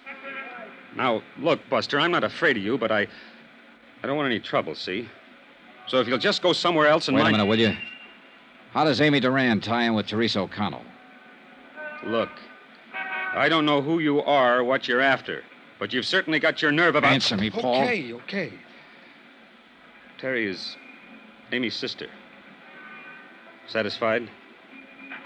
Speaker 7: Now, look, Buster, I'm not afraid of you, but I. I don't want any trouble, see? So if you'll just go somewhere else and
Speaker 4: Wait
Speaker 7: mind...
Speaker 4: a minute, will you? How does Amy Duran tie in with Teresa O'Connell?
Speaker 7: Look, I don't know who you are or what you're after, but you've certainly got your nerve about.
Speaker 4: Answer me, Paul.
Speaker 7: Okay, okay. Terry is Amy's sister. Satisfied?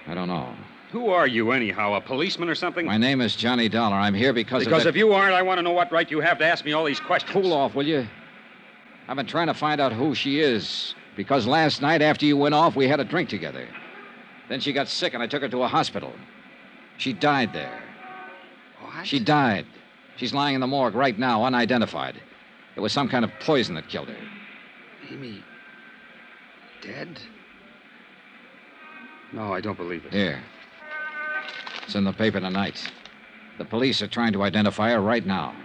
Speaker 4: I don't know.
Speaker 7: Who are you, anyhow? A policeman or something?
Speaker 4: My name is Johnny Dollar. I'm here because
Speaker 7: Because
Speaker 4: of.
Speaker 7: if you aren't, I want to know what right you have to ask me all these questions.
Speaker 4: Cool off, will you? I've been trying to find out who she is. Because last night, after you went off, we had a drink together. Then she got sick, and I took her to a hospital. She died there.
Speaker 7: What?
Speaker 4: She died. She's lying in the morgue right now, unidentified. It was some kind of poison that killed her.
Speaker 7: Amy. dead? No, I don't believe it.
Speaker 4: Here. It's in the paper tonight. The police are trying to identify her right now.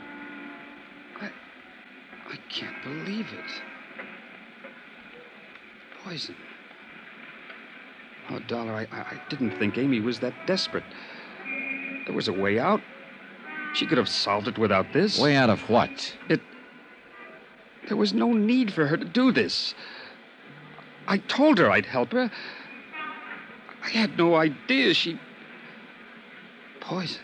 Speaker 7: I I can't believe it. Poison. Oh, Dollar, I, I I didn't think Amy was that desperate. There was a way out. She could have solved it without this.
Speaker 4: Way out of what?
Speaker 7: It. There was no need for her to do this. I told her I'd help her. I had no idea she. Poison.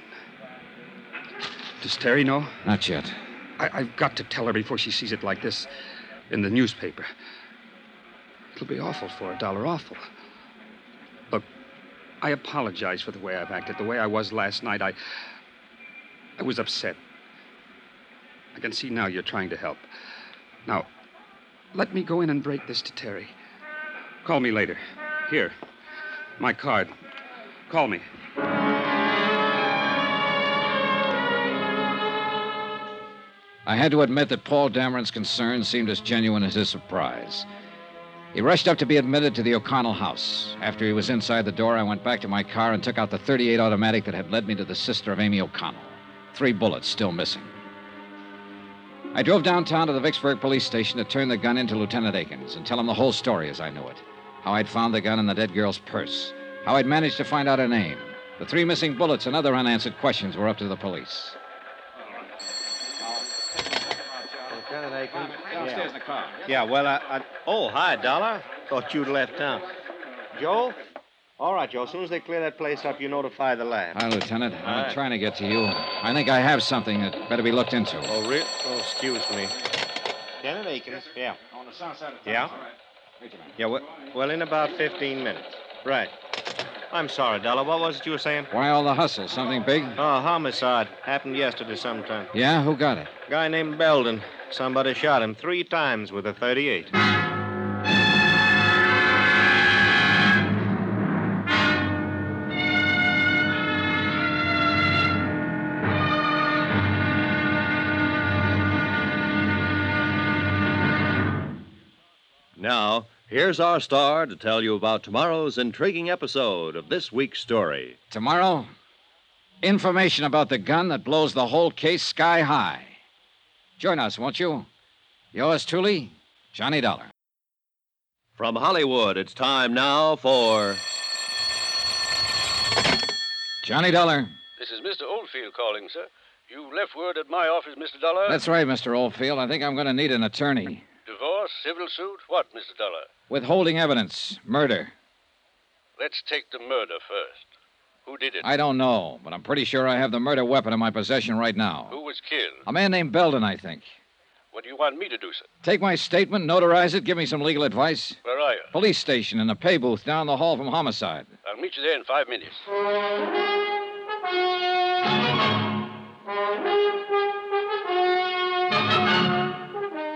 Speaker 7: Does Terry know?
Speaker 4: Not yet.
Speaker 7: I, I've got to tell her before she sees it like this in the newspaper. It'll be awful for her, Dollar, awful. Look, I apologize for the way I've acted, the way I was last night. I. I was upset. I can see now you're trying to help. Now, let me go in and break this to Terry. Call me later. Here, my card. Call me.
Speaker 4: I had to admit that Paul Dameron's concern seemed as genuine as his surprise. He rushed up to be admitted to the O'Connell house. After he was inside the door, I went back to my car and took out the 38 automatic that had led me to the sister of Amy O'Connell. Three bullets still missing. I drove downtown to the Vicksburg police station to turn the gun into Lieutenant Akins and tell him the whole story as I knew it. How I'd found the gun in the dead girl's purse. How I'd managed to find out her name. The three missing bullets and other unanswered questions were up to the police.
Speaker 10: Lieutenant Akins?
Speaker 11: Downstairs in the car.
Speaker 10: Yeah, well, I, I. Oh, hi, Dollar. Thought you'd left town. Joe? All right, Joe. As soon as they clear that place up, you notify the lab.
Speaker 4: Hi, Lieutenant. I'm
Speaker 10: All right.
Speaker 4: trying to get to you. I think I have something that better be looked into.
Speaker 10: Oh, real? Oh, excuse me. Lieutenant Akins? Yeah.
Speaker 11: On the south side of town.
Speaker 10: Yeah? Yeah, well, well, in about 15 minutes. Right. I'm sorry, Della. What was it you were saying?
Speaker 4: Why all the hustle? Something big?
Speaker 10: Oh, homicide. Happened yesterday sometime.
Speaker 4: Yeah? Who got it?
Speaker 10: Guy named Belden. Somebody shot him three times with a 38.
Speaker 3: Here's our star to tell you about tomorrow's intriguing episode of this week's story.
Speaker 4: Tomorrow, information about the gun that blows the whole case sky high. Join us, won't you? Yours truly, Johnny Dollar.
Speaker 3: From Hollywood, it's time now for.
Speaker 4: Johnny Dollar.
Speaker 16: This is Mr. Oldfield calling, sir. You left word at my office, Mr. Dollar.
Speaker 4: That's right, Mr. Oldfield. I think I'm going to need an attorney.
Speaker 16: Divorce, civil suit, what, Mr. Dollar?
Speaker 4: Withholding evidence, murder.
Speaker 16: Let's take the murder first. Who did it?
Speaker 4: I don't know, but I'm pretty sure I have the murder weapon in my possession right now.
Speaker 16: Who was killed?
Speaker 4: A man named Belden, I think.
Speaker 16: What do you want me to do, sir?
Speaker 4: Take my statement, notarize it, give me some legal advice.
Speaker 16: Where are you?
Speaker 4: Police station in the pay booth down the hall from homicide.
Speaker 16: I'll meet you there in five minutes.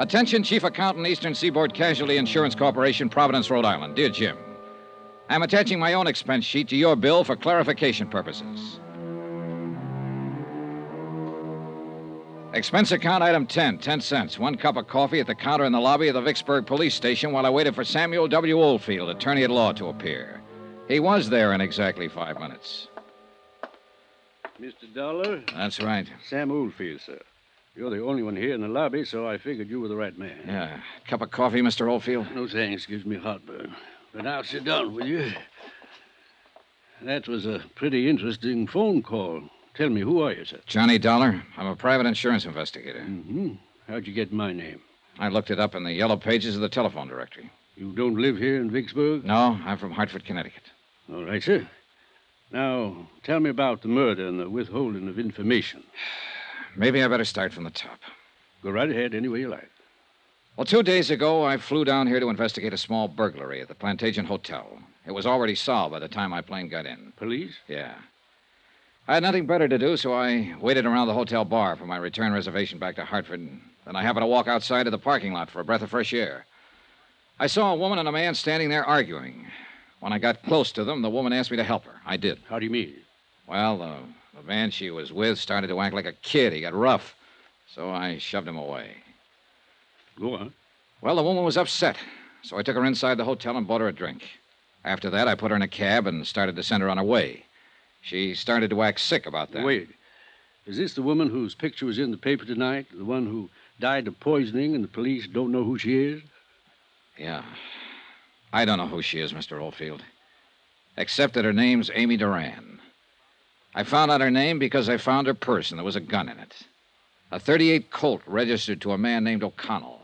Speaker 4: Attention, Chief Accountant, Eastern Seaboard Casualty Insurance Corporation, Providence, Rhode Island. Dear Jim, I'm attaching my own expense sheet to your bill for clarification purposes. Expense account item 10, 10 cents. One cup of coffee at the counter in the lobby of the Vicksburg police station while I waited for Samuel W. Oldfield, attorney at law, to appear. He was there in exactly five minutes.
Speaker 17: Mr. Dollar?
Speaker 4: That's right.
Speaker 17: Sam Oldfield, sir. You're the only one here in the lobby, so I figured you were the right man.
Speaker 4: Yeah. Cup of coffee, Mr. Oldfield?
Speaker 17: No thanks. Gives me heartburn. But now sit down, will you? That was a pretty interesting phone call. Tell me, who are you, sir?
Speaker 4: Johnny Dollar. I'm a private insurance investigator.
Speaker 17: Mm-hmm. How'd you get my name?
Speaker 4: I looked it up in the yellow pages of the telephone directory.
Speaker 17: You don't live here in Vicksburg?
Speaker 4: No, I'm from Hartford, Connecticut.
Speaker 17: All right, sir. Now, tell me about the murder and the withholding of information.
Speaker 4: Maybe I better start from the top.
Speaker 17: Go right ahead any way you like.
Speaker 4: Well, two days ago, I flew down here to investigate a small burglary at the Plantation Hotel. It was already solved by the time my plane got in.
Speaker 17: Police?
Speaker 4: Yeah. I had nothing better to do, so I waited around the hotel bar for my return reservation back to Hartford. And then I happened to walk outside to the parking lot for a breath of fresh air. I saw a woman and a man standing there arguing. When I got close to them, the woman asked me to help her. I did.
Speaker 17: How do you mean?
Speaker 4: Well, the, the man she was with started to act like a kid. He got rough. So I shoved him away.
Speaker 17: Go on.
Speaker 4: Well, the woman was upset, so I took her inside the hotel and bought her a drink. After that, I put her in a cab and started to send her on her way. She started to act sick about that.
Speaker 17: Wait. Is this the woman whose picture was in the paper tonight? The one who died of poisoning and the police don't know who she is?
Speaker 4: Yeah. I don't know who she is, Mr. Oldfield. Except that her name's Amy Duran. I found out her name because I found her purse and there was a gun in it. A 38 Colt registered to a man named O'Connell.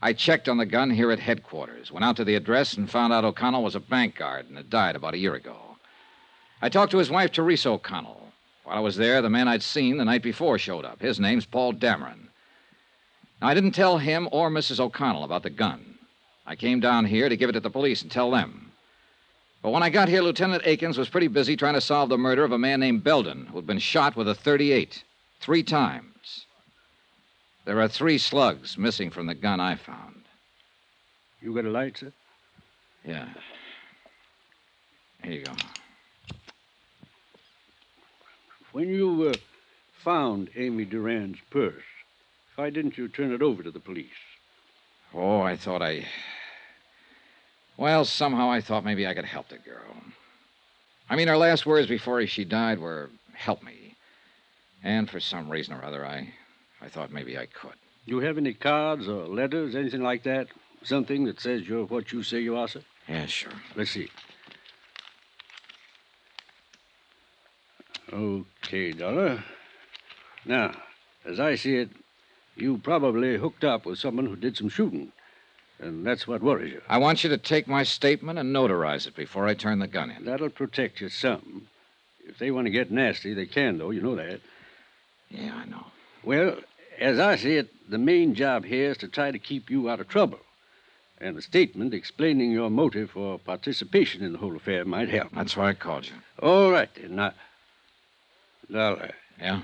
Speaker 4: I checked on the gun here at headquarters, went out to the address, and found out O'Connell was a bank guard and had died about a year ago. I talked to his wife, Teresa O'Connell. While I was there, the man I'd seen the night before showed up. His name's Paul Dameron. Now, I didn't tell him or Mrs. O'Connell about the gun. I came down here to give it to the police and tell them. But when I got here, Lieutenant Akins was pretty busy trying to solve the murder of a man named Belden who'd been shot with a 38 three times. There are three slugs missing from the gun I found.
Speaker 17: You got a light, sir?
Speaker 4: Yeah. Here you go.
Speaker 17: When you uh, found Amy Duran's purse, why didn't you turn it over to the police?
Speaker 4: Oh, I thought I. Well, somehow I thought maybe I could help the girl. I mean, her last words before she died were, help me. And for some reason or other, I, I thought maybe I could.
Speaker 17: You have any cards or letters, anything like that? Something that says you're what you say you are, sir?
Speaker 4: Yeah, sure.
Speaker 17: Let's see. Okay, Dollar. Now, as I see it, you probably hooked up with someone who did some shooting. And that's what worries you.
Speaker 4: I want you to take my statement and notarize it before I turn the gun in.
Speaker 17: That'll protect you some. If they want to get nasty, they can, though. You know that.
Speaker 4: Yeah, I know.
Speaker 17: Well, as I see it, the main job here is to try to keep you out of trouble. And a statement explaining your motive for participation in the whole affair might help.
Speaker 4: That's why I called you.
Speaker 17: All right, then. Now, Dollar.
Speaker 4: Uh, yeah?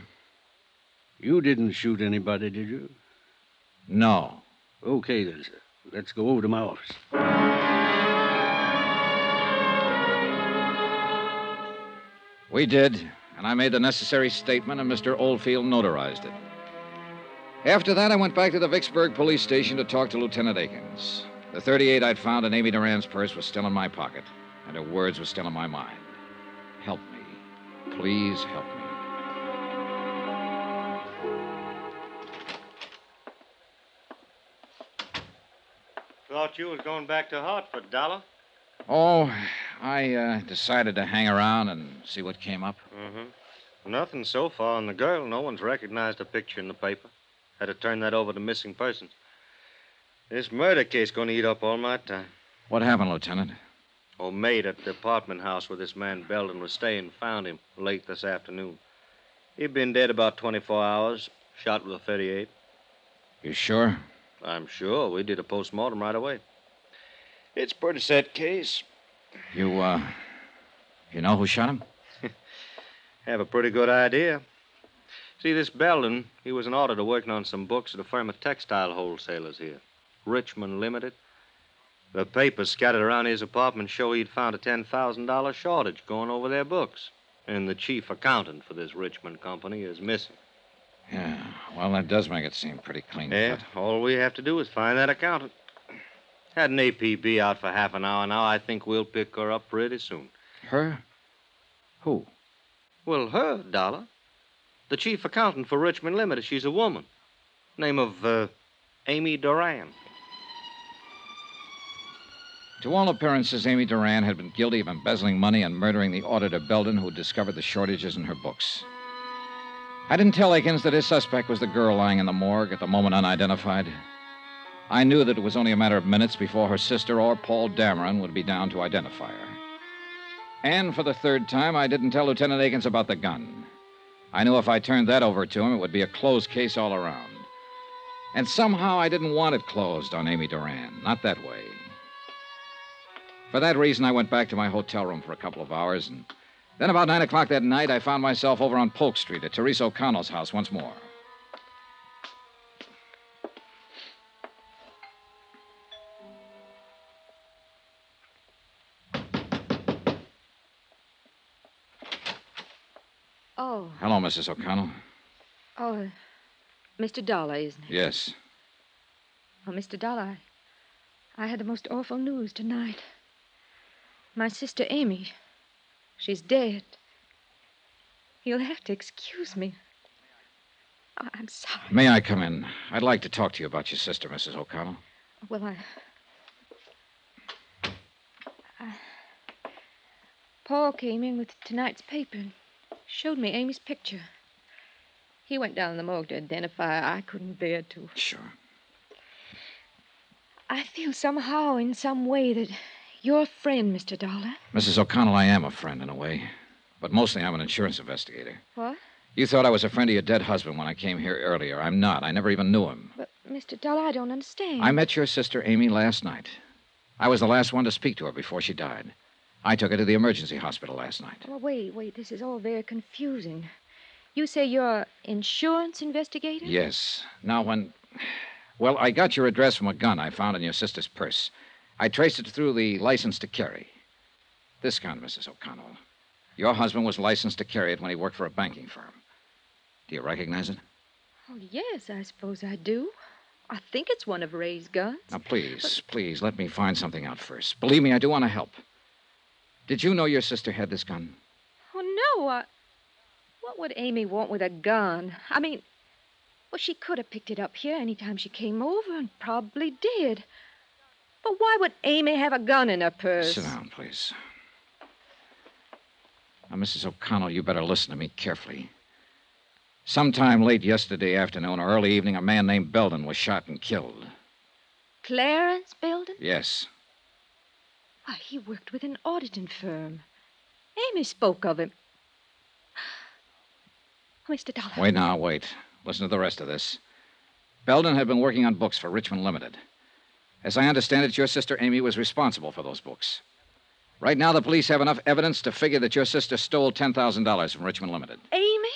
Speaker 17: You didn't shoot anybody, did you?
Speaker 4: No.
Speaker 17: Okay, then, sir. Let's go over to my office.
Speaker 4: We did, and I made the necessary statement, and Mr. Oldfield notarized it. After that, I went back to the Vicksburg police station to talk to Lieutenant Akins. The 38 I'd found in Amy Duran's purse was still in my pocket, and her words were still in my mind. Help me. Please help me.
Speaker 10: Thought you was going back to Hartford, Dollar.
Speaker 4: Oh, I uh, decided to hang around and see what came up.
Speaker 10: Mm-hmm. Nothing so far on the girl. No one's recognized a picture in the paper. Had to turn that over to missing persons. This murder case going to eat up all my time.
Speaker 4: What happened, Lieutenant?
Speaker 10: Old maid at the apartment house where this man Belden was staying found him late this afternoon. He'd been dead about 24 hours, shot with a 38.
Speaker 4: You sure?
Speaker 10: I'm sure. We did a postmortem right away. It's a pretty set case.
Speaker 4: You, uh, you know who shot him? (laughs)
Speaker 10: Have a pretty good idea. See, this Belden, he was an auditor working on some books at a firm of textile wholesalers here, Richmond Limited. The papers scattered around his apartment show he'd found a $10,000 shortage going over their books. And the chief accountant for this Richmond company is missing.
Speaker 4: Yeah, well, that does make it seem pretty clean
Speaker 10: Yeah,
Speaker 4: cut.
Speaker 10: all we have to do is find that accountant. Had an APB out for half an hour now. I think we'll pick her up pretty soon.
Speaker 4: Her? Who?
Speaker 10: Well, her, Dollar. The chief accountant for Richmond Limited. She's a woman. Name of, uh, Amy Duran.
Speaker 4: To all appearances, Amy Duran had been guilty of embezzling money and murdering the auditor Belden who discovered the shortages in her books. I didn't tell Akins that his suspect was the girl lying in the morgue at the moment unidentified. I knew that it was only a matter of minutes before her sister or Paul Dameron would be down to identify her. And for the third time, I didn't tell Lieutenant Akins about the gun. I knew if I turned that over to him, it would be a closed case all around. And somehow I didn't want it closed on Amy Duran. Not that way. For that reason, I went back to my hotel room for a couple of hours, and then about nine o'clock that night, I found myself over on Polk Street at Teresa O'Connell's house once more.
Speaker 15: Oh,
Speaker 4: Hello, Mrs. O'Connell.
Speaker 15: oh, uh, Mr. Dollar, isn't it?
Speaker 4: Yes.
Speaker 15: Oh, Mr. Dollar, I, I had the most awful news tonight. My sister Amy, she's dead. You'll have to excuse me. Oh, I'm sorry.
Speaker 4: May I come in? I'd like to talk to you about your sister, Mrs. O'Connell.
Speaker 15: Well, I. I... Paul came in with tonight's paper and showed me Amy's picture. He went down in the morgue to identify her. I couldn't bear to.
Speaker 4: Sure.
Speaker 15: I feel somehow, in some way, that you're friend, Mr. Dollar.
Speaker 4: Mrs. O'Connell, I am a friend in a way. But mostly I'm an insurance investigator.
Speaker 15: What?
Speaker 4: You thought I was a friend of your dead husband when I came here earlier. I'm not. I never even knew him.
Speaker 15: But, Mr. Dollar, I don't understand.
Speaker 4: I met your sister Amy last night. I was the last one to speak to her before she died. I took her to the emergency hospital last night.
Speaker 15: Well, wait, wait. This is all very confusing. You say you're an insurance investigator?
Speaker 4: Yes. Now, when. Well, I got your address from a gun I found in your sister's purse. I traced it through the license to carry. This gun, Mrs. O'Connell. Your husband was licensed to carry it when he worked for a banking firm. Do you recognize it?
Speaker 15: Oh, yes, I suppose I do. I think it's one of Ray's guns.
Speaker 4: Now, please, please, let me find something out first. Believe me, I do want to help. Did you know your sister had this gun?
Speaker 15: Oh, no. I... What would Amy want with a gun? I mean, well, she could have picked it up here any time she came over and probably did. But why would Amy have a gun in her purse?
Speaker 4: Sit down, please. Now, Mrs. O'Connell, you better listen to me carefully. Sometime late yesterday afternoon or early evening, a man named Belden was shot and killed.
Speaker 15: Clarence Belden?
Speaker 4: Yes.
Speaker 15: Why, he worked with an auditing firm. Amy spoke of him. (gasps) Mr. Dollar.
Speaker 4: Wait now, wait. Listen to the rest of this. Belden had been working on books for Richmond Limited. As I understand it, your sister Amy was responsible for those books. Right now, the police have enough evidence to figure that your sister stole $10,000 from Richmond Limited.
Speaker 15: Amy?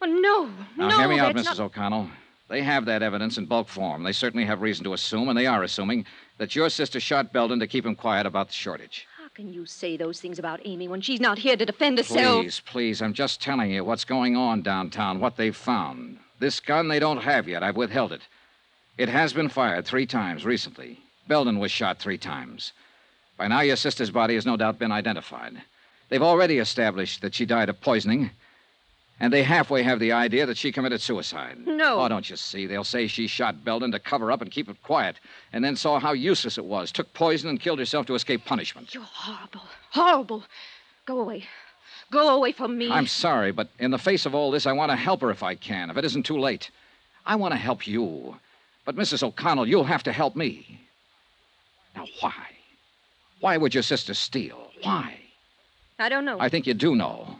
Speaker 15: Oh, no.
Speaker 4: Now,
Speaker 15: no,
Speaker 4: hear me out, Mrs.
Speaker 15: not-
Speaker 4: O'Connell. They have that evidence in bulk form. They certainly have reason to assume, and they are assuming, that your sister shot Belden to keep him quiet about the shortage.
Speaker 15: How can you say those things about Amy when she's not here to defend herself?
Speaker 4: Please, please, I'm just telling you what's going on downtown, what they've found. This gun they don't have yet. I've withheld it. It has been fired three times recently. Belden was shot three times. By now, your sister's body has no doubt been identified. They've already established that she died of poisoning, and they halfway have the idea that she committed suicide.
Speaker 15: No.
Speaker 4: Oh, don't you see? They'll say she shot Belden to cover up and keep it quiet, and then saw how useless it was, took poison, and killed herself to escape punishment.
Speaker 15: You're horrible. Horrible. Go away. Go away from me.
Speaker 4: I'm sorry, but in the face of all this, I want to help her if I can, if it isn't too late. I want to help you. But, Mrs. O'Connell, you'll have to help me. Now, why? Why would your sister steal? Why?
Speaker 15: I don't know.
Speaker 4: I think you do know.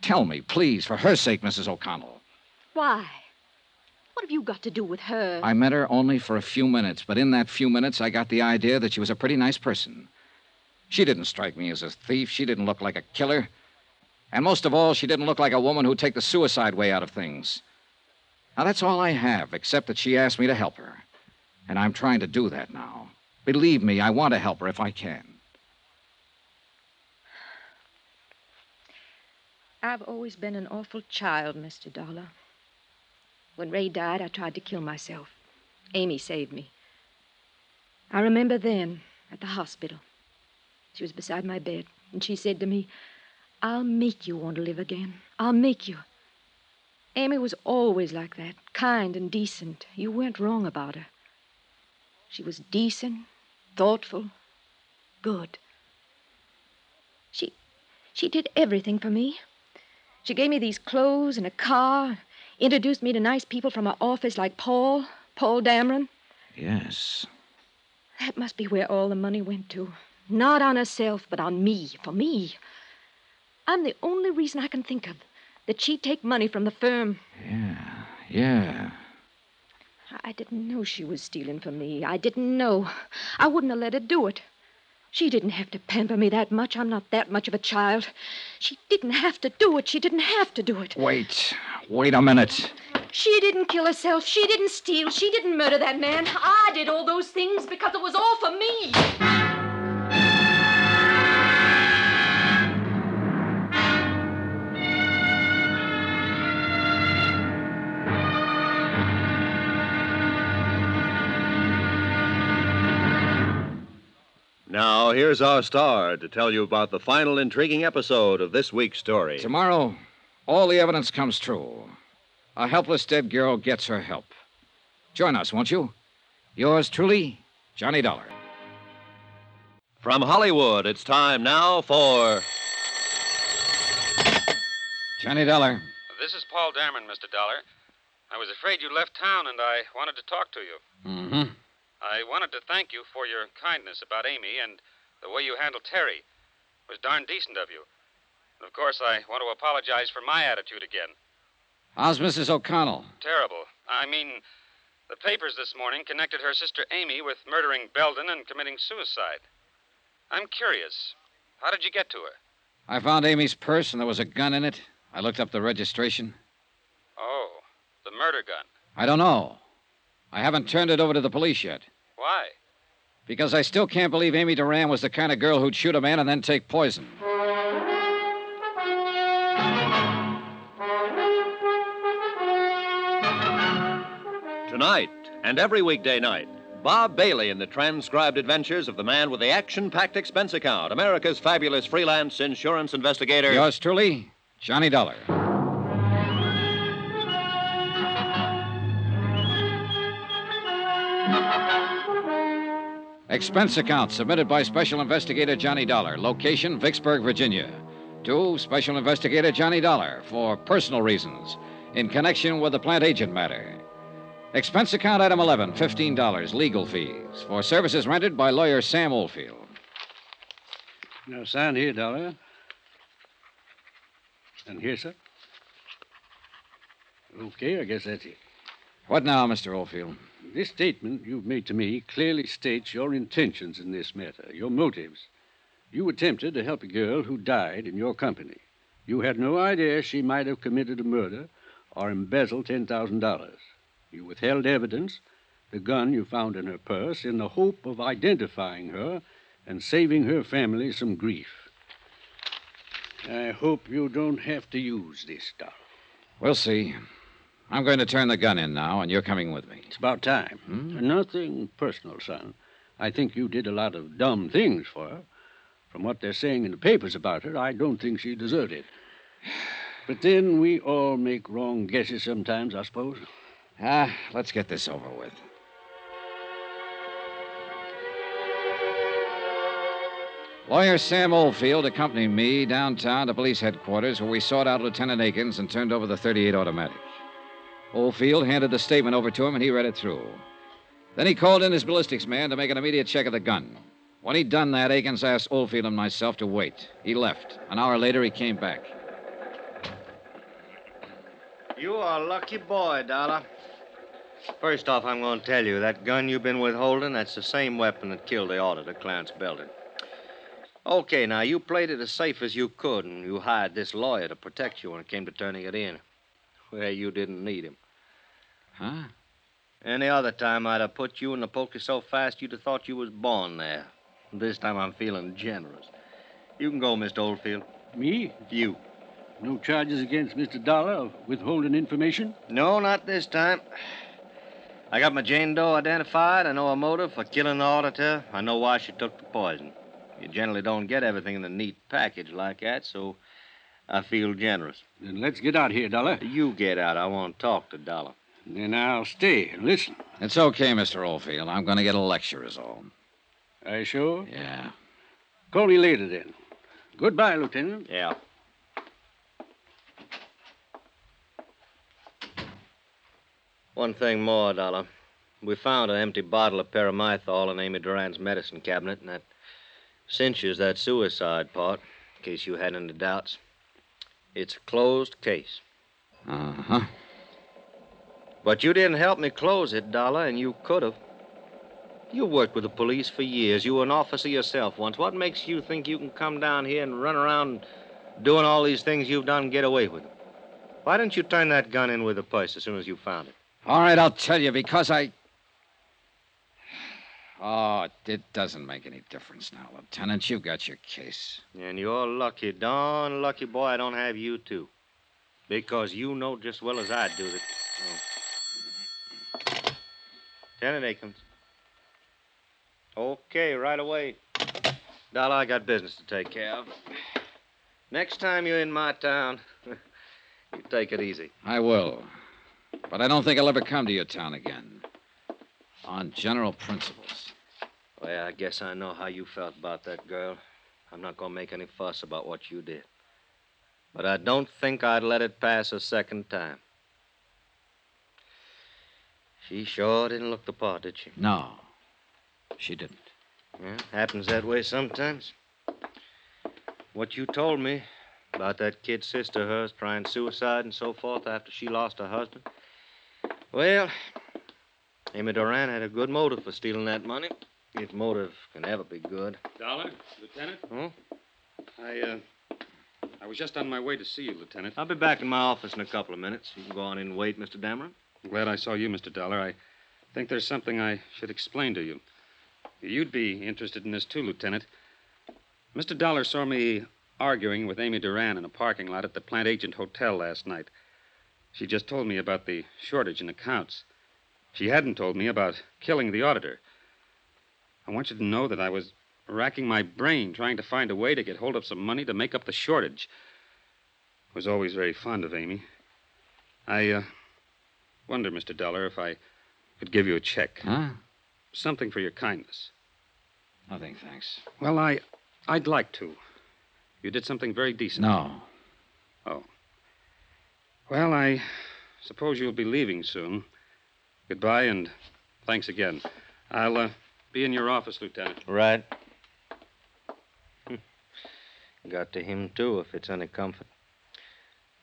Speaker 4: Tell me, please, for her sake, Mrs. O'Connell.
Speaker 15: Why? What have you got to do with her?
Speaker 4: I met her only for a few minutes, but in that few minutes, I got the idea that she was a pretty nice person. She didn't strike me as a thief. She didn't look like a killer. And most of all, she didn't look like a woman who'd take the suicide way out of things. Now, that's all I have, except that she asked me to help her. And I'm trying to do that now. Believe me, I want to help her if I can.
Speaker 15: I've always been an awful child, Mr. Dollar. When Ray died, I tried to kill myself. Amy saved me. I remember then, at the hospital. She was beside my bed, and she said to me, I'll make you want to live again. I'll make you. Amy was always like that, kind and decent. You weren't wrong about her. She was decent, thoughtful, good. She she did everything for me. She gave me these clothes and a car, introduced me to nice people from her office like Paul, Paul Dameron.
Speaker 4: Yes.
Speaker 15: That must be where all the money went to. Not on herself, but on me, for me. I'm the only reason I can think of that she'd take money from the firm.
Speaker 4: Yeah, yeah.
Speaker 15: I didn't know she was stealing from me. I didn't know. I wouldn't have let her do it. She didn't have to pamper me that much. I'm not that much of a child. She didn't have to do it. She didn't have to do it.
Speaker 4: Wait. Wait a minute.
Speaker 15: She didn't kill herself. She didn't steal. She didn't murder that man. I did all those things because it was all for me.
Speaker 3: Now, here's our star to tell you about the final intriguing episode of this week's story.
Speaker 4: Tomorrow, all the evidence comes true. A helpless dead girl gets her help. Join us, won't you? Yours truly, Johnny Dollar.
Speaker 3: From Hollywood, it's time now for.
Speaker 4: Johnny Dollar.
Speaker 7: This is Paul Dameron, Mr. Dollar. I was afraid you left town, and I wanted to talk to you.
Speaker 17: Mm-hmm.
Speaker 18: I wanted to thank you for your kindness about Amy and the way you handled Terry. It was darn decent of you. And of course, I want to apologize for my attitude again.
Speaker 4: How's Mrs. O'Connell?
Speaker 18: Terrible. I mean, the papers this morning connected her sister Amy with murdering Belden and committing suicide. I'm curious. How did you get to her?
Speaker 4: I found Amy's purse and there was a gun in it. I looked up the registration.
Speaker 18: Oh, the murder gun.
Speaker 4: I don't know. I haven't turned it over to the police yet.
Speaker 18: Why?
Speaker 4: Because I still can't believe Amy Duran was the kind of girl who'd shoot a man and then take poison.
Speaker 3: Tonight and every weekday night, Bob Bailey in the transcribed adventures of the man with the action packed expense account, America's fabulous freelance insurance investigator.
Speaker 4: Yours truly, Johnny Dollar. Expense account submitted by Special Investigator Johnny Dollar. Location Vicksburg, Virginia. To Special Investigator Johnny Dollar for personal reasons in connection with the Plantagenet matter. Expense account item 11, $15, legal fees for services rendered by lawyer Sam Oldfield.
Speaker 17: Now, sign here, Dollar. And here, sir. Okay, I guess that's it.
Speaker 4: What now, Mr. Oldfield?
Speaker 17: This statement you've made to me clearly states your intentions in this matter, your motives. You attempted to help a girl who died in your company. You had no idea she might have committed a murder or embezzled $10,000. You withheld evidence, the gun you found in her purse, in the hope of identifying her and saving her family some grief. I hope you don't have to use this stuff.
Speaker 4: We'll see. I'm going to turn the gun in now, and you're coming with me.
Speaker 17: It's about time.
Speaker 4: Hmm?
Speaker 17: Nothing personal, son. I think you did a lot of dumb things for her. From what they're saying in the papers about her, I don't think she deserved it. (sighs) But then we all make wrong guesses sometimes, I suppose.
Speaker 4: Ah, let's get this over with. Lawyer Sam Oldfield accompanied me downtown to police headquarters where we sought out Lieutenant Akins and turned over the 38 automatic. Oldfield handed the statement over to him and he read it through. Then he called in his ballistics man to make an immediate check of the gun. When he'd done that, Akins asked Oldfield and myself to wait. He left. An hour later, he came back.
Speaker 10: You are a lucky boy, Dollar. First off, I'm going to tell you that gun you've been withholding, that's the same weapon that killed the auditor, Clarence Belden. Okay, now, you played it as safe as you could, and you hired this lawyer to protect you when it came to turning it in. Well, you didn't need him.
Speaker 4: Huh?
Speaker 10: Any other time, I'd have put you in the poker so fast you'd have thought you was born there. This time, I'm feeling generous. You can go, Mr. Oldfield.
Speaker 17: Me?
Speaker 10: You.
Speaker 17: No charges against Mr. Dollar of withholding information?
Speaker 10: No, not this time. I got my Jane Doe identified. I know her motive for killing the auditor. I know why she took the poison. You generally don't get everything in a neat package like that, so I feel generous.
Speaker 17: Then let's get out here, Dollar.
Speaker 10: You get out. I want to talk to Dollar.
Speaker 17: Then I'll stay and listen.
Speaker 4: It's okay, Mr. Oldfield. I'm going to get a lecture, is all.
Speaker 17: Are you sure?
Speaker 4: Yeah.
Speaker 17: Call me later, then. Goodbye, Lieutenant.
Speaker 10: Yeah. One thing more, Dollar. We found an empty bottle of paramythol in Amy Duran's medicine cabinet, and that cinches that suicide part, in case you had any doubts. It's a closed case.
Speaker 4: Uh huh.
Speaker 10: But you didn't help me close it, Dollar, and you could have. You worked with the police for years. You were an officer yourself once. What makes you think you can come down here and run around doing all these things you've done and get away with them? Why didn't you turn that gun in with the purse as soon as you found it?
Speaker 4: All right, I'll tell you because I. Oh, it doesn't make any difference now, Lieutenant. You've got your case.
Speaker 10: And you're lucky, darn lucky boy, I don't have you, too. Because you know just well as I do that. Oh. Lieutenant Akins. Okay, right away. Dollar, I got business to take care of. Next time you're in my town, (laughs) you take it easy.
Speaker 4: I will. But I don't think I'll ever come to your town again. On general principles.
Speaker 10: Well, I guess I know how you felt about that girl. I'm not going to make any fuss about what you did. But I don't think I'd let it pass a second time. She sure didn't look the part, did she?
Speaker 4: No. She didn't.
Speaker 10: Yeah, happens that way sometimes. What you told me about that kid sister of hers trying suicide and so forth after she lost her husband. Well, Amy Duran had a good motive for stealing that money. If motive can ever be good.
Speaker 7: Dollar, Lieutenant?
Speaker 10: Huh?
Speaker 7: I, uh, I was just on my way to see you, Lieutenant.
Speaker 10: I'll be back in my office in a couple of minutes. You can go on in and wait, Mr. Dameron.
Speaker 7: I'm glad I saw you, Mr. Dollar. I think there's something I should explain to you. You'd be interested in this, too, Lieutenant. Mr. Dollar saw me arguing with Amy Duran in a parking lot at the Plantagenet Hotel last night. She just told me about the shortage in accounts. She hadn't told me about killing the auditor. I want you to know that I was racking my brain trying to find a way to get hold of some money to make up the shortage. I was always very fond of Amy. I uh, wonder, Mr. Dollar, if I could give you a check.
Speaker 4: Huh?
Speaker 7: Something for your kindness.
Speaker 4: Nothing, thanks.
Speaker 7: Well, I, I'd like to. You did something very decent.
Speaker 4: No.
Speaker 7: Oh. Well, I suppose you'll be leaving soon. Goodbye, and thanks again. I'll uh, be in your office, Lieutenant.
Speaker 10: Right. Hmm. Got to him, too, if it's any comfort.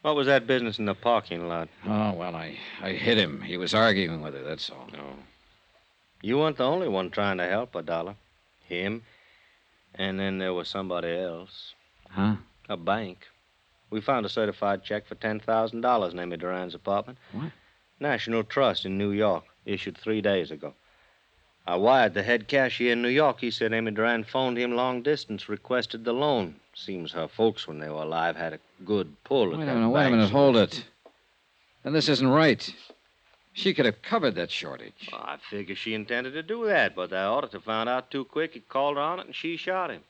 Speaker 10: What was that business in the parking lot?
Speaker 4: Oh, well, I, I hit him. He was arguing with her, that's all.
Speaker 10: No. You weren't the only one trying to help a dollar. Him. And then there was somebody else.
Speaker 4: Huh?
Speaker 10: A bank. We found a certified check for $10,000 in Amy Duran's apartment.
Speaker 4: What?
Speaker 10: National Trust in New York, issued three days ago. I wired the head cashier in New York. He said Amy Duran phoned him long distance, requested the loan. Seems her folks, when they were alive, had a good pull at
Speaker 4: Wait
Speaker 10: that
Speaker 4: a minute, wait a
Speaker 10: bank.
Speaker 4: minute, hold it. Then this isn't right. She could have covered that shortage.
Speaker 10: I figure she intended to do that, but the auditor found out too quick. He called her on it, and she shot him.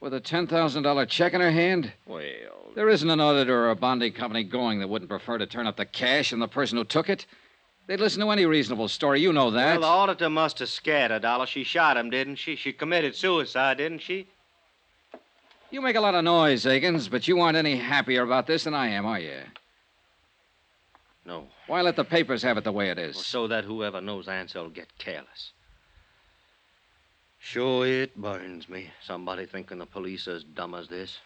Speaker 4: With a $10,000 check in her hand?
Speaker 10: Well,
Speaker 4: There isn't an auditor or a bonding company going that wouldn't prefer to turn up the cash and the person who took it. They'd listen to any reasonable story. You know that.
Speaker 10: well, the auditor must have scared her, Dollar. She shot him, didn't she? She committed suicide, didn't she?
Speaker 4: You make a lot of noise, Akins, but you aren't any happier about this than I am, are you?
Speaker 10: No.
Speaker 4: Why let the papers have it the way it is?
Speaker 10: So that whoever knows Ansel will get careless. Sure, it burns me. Somebody thinking the police are as dumb as this.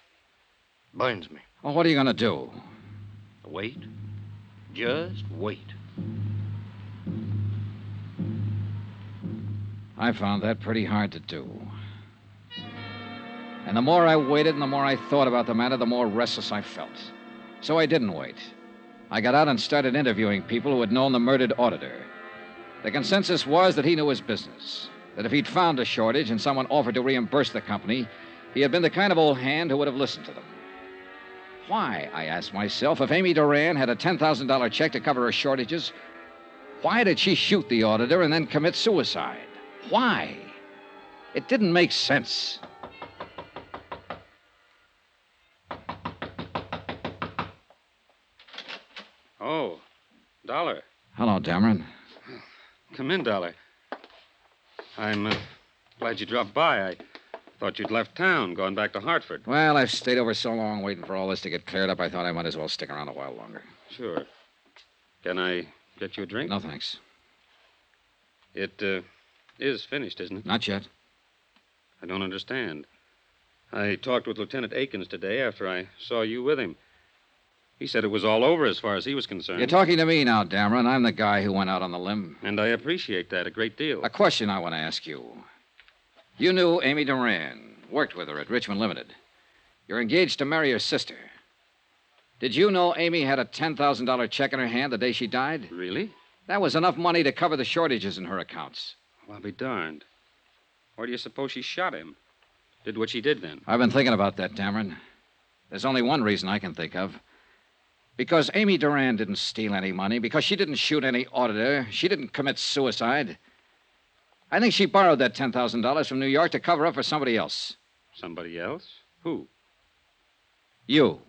Speaker 10: Burns me.
Speaker 4: Well, what are you going to do?
Speaker 10: Wait. Just wait.
Speaker 4: I found that pretty hard to do. And the more I waited and the more I thought about the matter, the more restless I felt. So I didn't wait. I got out and started interviewing people who had known the murdered auditor. The consensus was that he knew his business, that if he'd found a shortage and someone offered to reimburse the company, he had been the kind of old hand who would have listened to them. Why, I asked myself, if Amy Duran had a $10,000 check to cover her shortages, why did she shoot the auditor and then commit suicide? Why? It didn't make sense.
Speaker 7: Oh, Dollar.
Speaker 4: Hello, Dameron.
Speaker 7: Come in, Dollar. I'm uh, glad you dropped by. I thought you'd left town, gone back to Hartford.
Speaker 4: Well, I've stayed over so long waiting for all this to get cleared up, I thought I might as well stick around a while longer.
Speaker 7: Sure. Can I get you a drink?
Speaker 4: No, thanks.
Speaker 7: It uh, is finished, isn't it?
Speaker 4: Not yet.
Speaker 7: I don't understand. I talked with Lieutenant Akins today after I saw you with him. He said it was all over as far as he was concerned.
Speaker 4: You're talking to me now, Dameron. I'm the guy who went out on the limb.
Speaker 7: And I appreciate that a great deal.
Speaker 4: A question I want to ask you. You knew Amy Duran, worked with her at Richmond Limited. You're engaged to marry her sister. Did you know Amy had a $10,000 check in her hand the day she died?
Speaker 7: Really?
Speaker 4: That was enough money to cover the shortages in her accounts.
Speaker 7: Well, I'll be darned. Where do you suppose she shot him? Did what she did then?
Speaker 4: I've been thinking about that, Dameron. There's only one reason I can think of. Because Amy Duran didn't steal any money, because she didn't shoot any auditor, she didn't commit suicide. I think she borrowed that $10,000 from New York to cover up for somebody else.
Speaker 7: Somebody else? Who?
Speaker 4: You.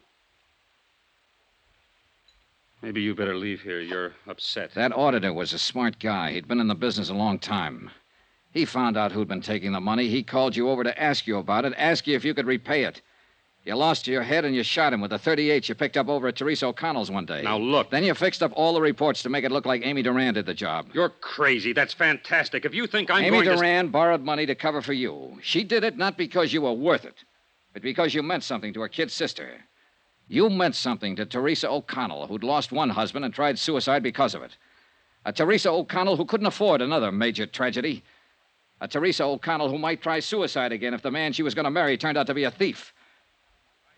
Speaker 7: Maybe you better leave here. You're upset.
Speaker 4: That auditor was a smart guy. He'd been in the business a long time. He found out who'd been taking the money. He called you over to ask you about it, ask you if you could repay it. You lost your head and you shot him with a 38 you picked up over at Teresa O'Connell's one day.
Speaker 11: Now, look.
Speaker 4: Then you fixed up all the reports to make it look like Amy Duran did the job.
Speaker 11: You're crazy. That's fantastic. If you think I'm
Speaker 4: Amy
Speaker 11: going
Speaker 4: Duran borrowed money to cover for you. She did it not because you were worth it, but because you meant something to her kid sister. You meant something to Teresa O'Connell, who'd lost one husband and tried suicide because of it. A Teresa O'Connell who couldn't afford another major tragedy. A Teresa O'Connell who might try suicide again if the man she was going to marry turned out to be a thief.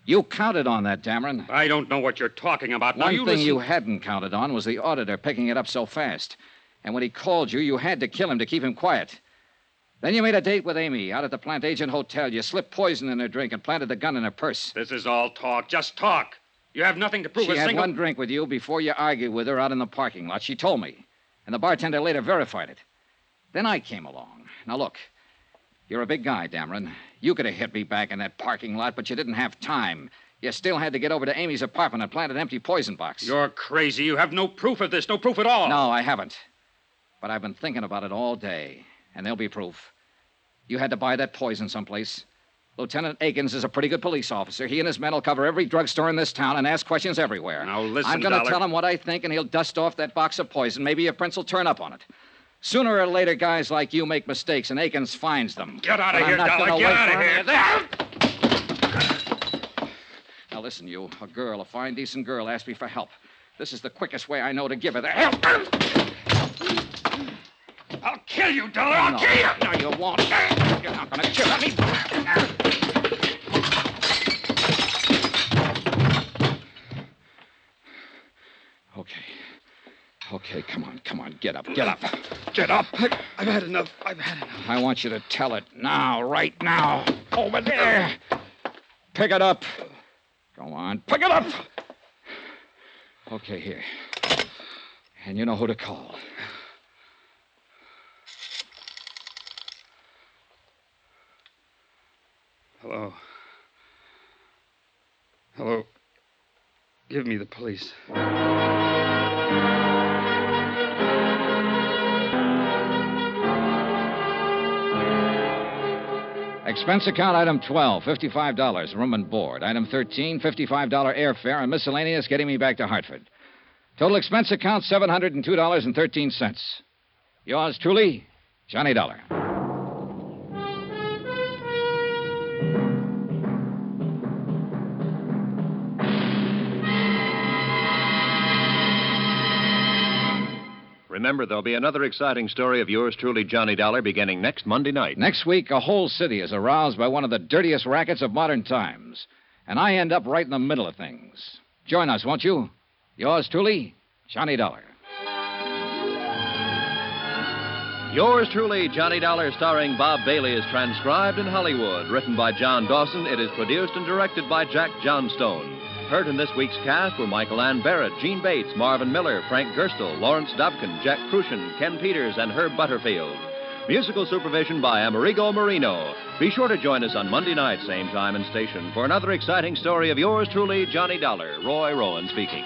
Speaker 4: You counted on that, Dameron.
Speaker 11: I don't know what you're talking about. now,
Speaker 4: One
Speaker 11: you
Speaker 4: thing
Speaker 11: listen.
Speaker 4: you hadn't counted on was the auditor picking it up so fast. And when he called you, you had to kill him to keep him quiet. Then you made a date with Amy out at the Plantagenet Hotel. You slipped poison in her drink and planted the gun in her purse.
Speaker 11: This is all talk. Just talk. You have nothing to prove
Speaker 4: She
Speaker 11: a
Speaker 4: had
Speaker 11: single.
Speaker 4: one drink with you before you argued with her out in the parking lot. She told me. And the bartender later verified it. Then I came along. Now, look. You're a big guy, Dameron. You could have hit me back in that parking lot, but you didn't have time. You still had to get over to Amy's apartment and plant an empty poison box.
Speaker 11: You're crazy. You have no proof of this. No proof at all.
Speaker 4: No, I haven't. But I've been thinking about it all day, and there'll be proof. You had to buy that poison someplace. Lieutenant Akins is a pretty good police officer. He and his men will cover every drugstore in this town and ask questions everywhere.
Speaker 11: Now, listen,
Speaker 4: I'm going to tell him what I think, and he'll dust off that box of poison. Maybe your prince will turn up on it. Sooner or later, guys like you make mistakes, and Akins finds them.
Speaker 11: Get out of here, Dollar. Get out of here.
Speaker 4: that. Now, listen, you. A girl, a fine, decent girl, asked me for help. This is the quickest way I know to give her the help.
Speaker 11: I'll kill you, Dollar. I'll
Speaker 4: no,
Speaker 11: kill you.
Speaker 4: No, you won't. You're not going to kill me. Okay. Okay, come on, come on. Get up, get up. Get up.
Speaker 7: I've, I've had enough. I've had enough.
Speaker 4: I want you to tell it now, right now. Over there. Pick it up. Go on, pick it up. Okay, here. And you know who to call.
Speaker 7: Hello. Hello. Give me the police.
Speaker 4: Expense account item 12, $55, room and board. Item 13, $55 airfare and miscellaneous getting me back to Hartford. Total expense account $702.13. Yours truly, Johnny Dollar.
Speaker 3: Remember, there'll be another exciting story of yours truly, Johnny Dollar, beginning next Monday night.
Speaker 4: Next week, a whole city is aroused by one of the dirtiest rackets of modern times. And I end up right in the middle of things. Join us, won't you? Yours truly, Johnny Dollar.
Speaker 3: Yours truly, Johnny Dollar, starring Bob Bailey, is transcribed in Hollywood. Written by John Dawson, it is produced and directed by Jack Johnstone. Heard in this week's cast were Michael Ann Barrett, Jeanne Bates, Marvin Miller, Frank Gerstle, Lawrence Dobkin, Jack Kruschen, Ken Peters, and Herb Butterfield. Musical supervision by Amerigo Moreno. Be sure to join us on Monday night, same time and station, for another exciting story of yours truly, Johnny Dollar. Roy Rowan speaking.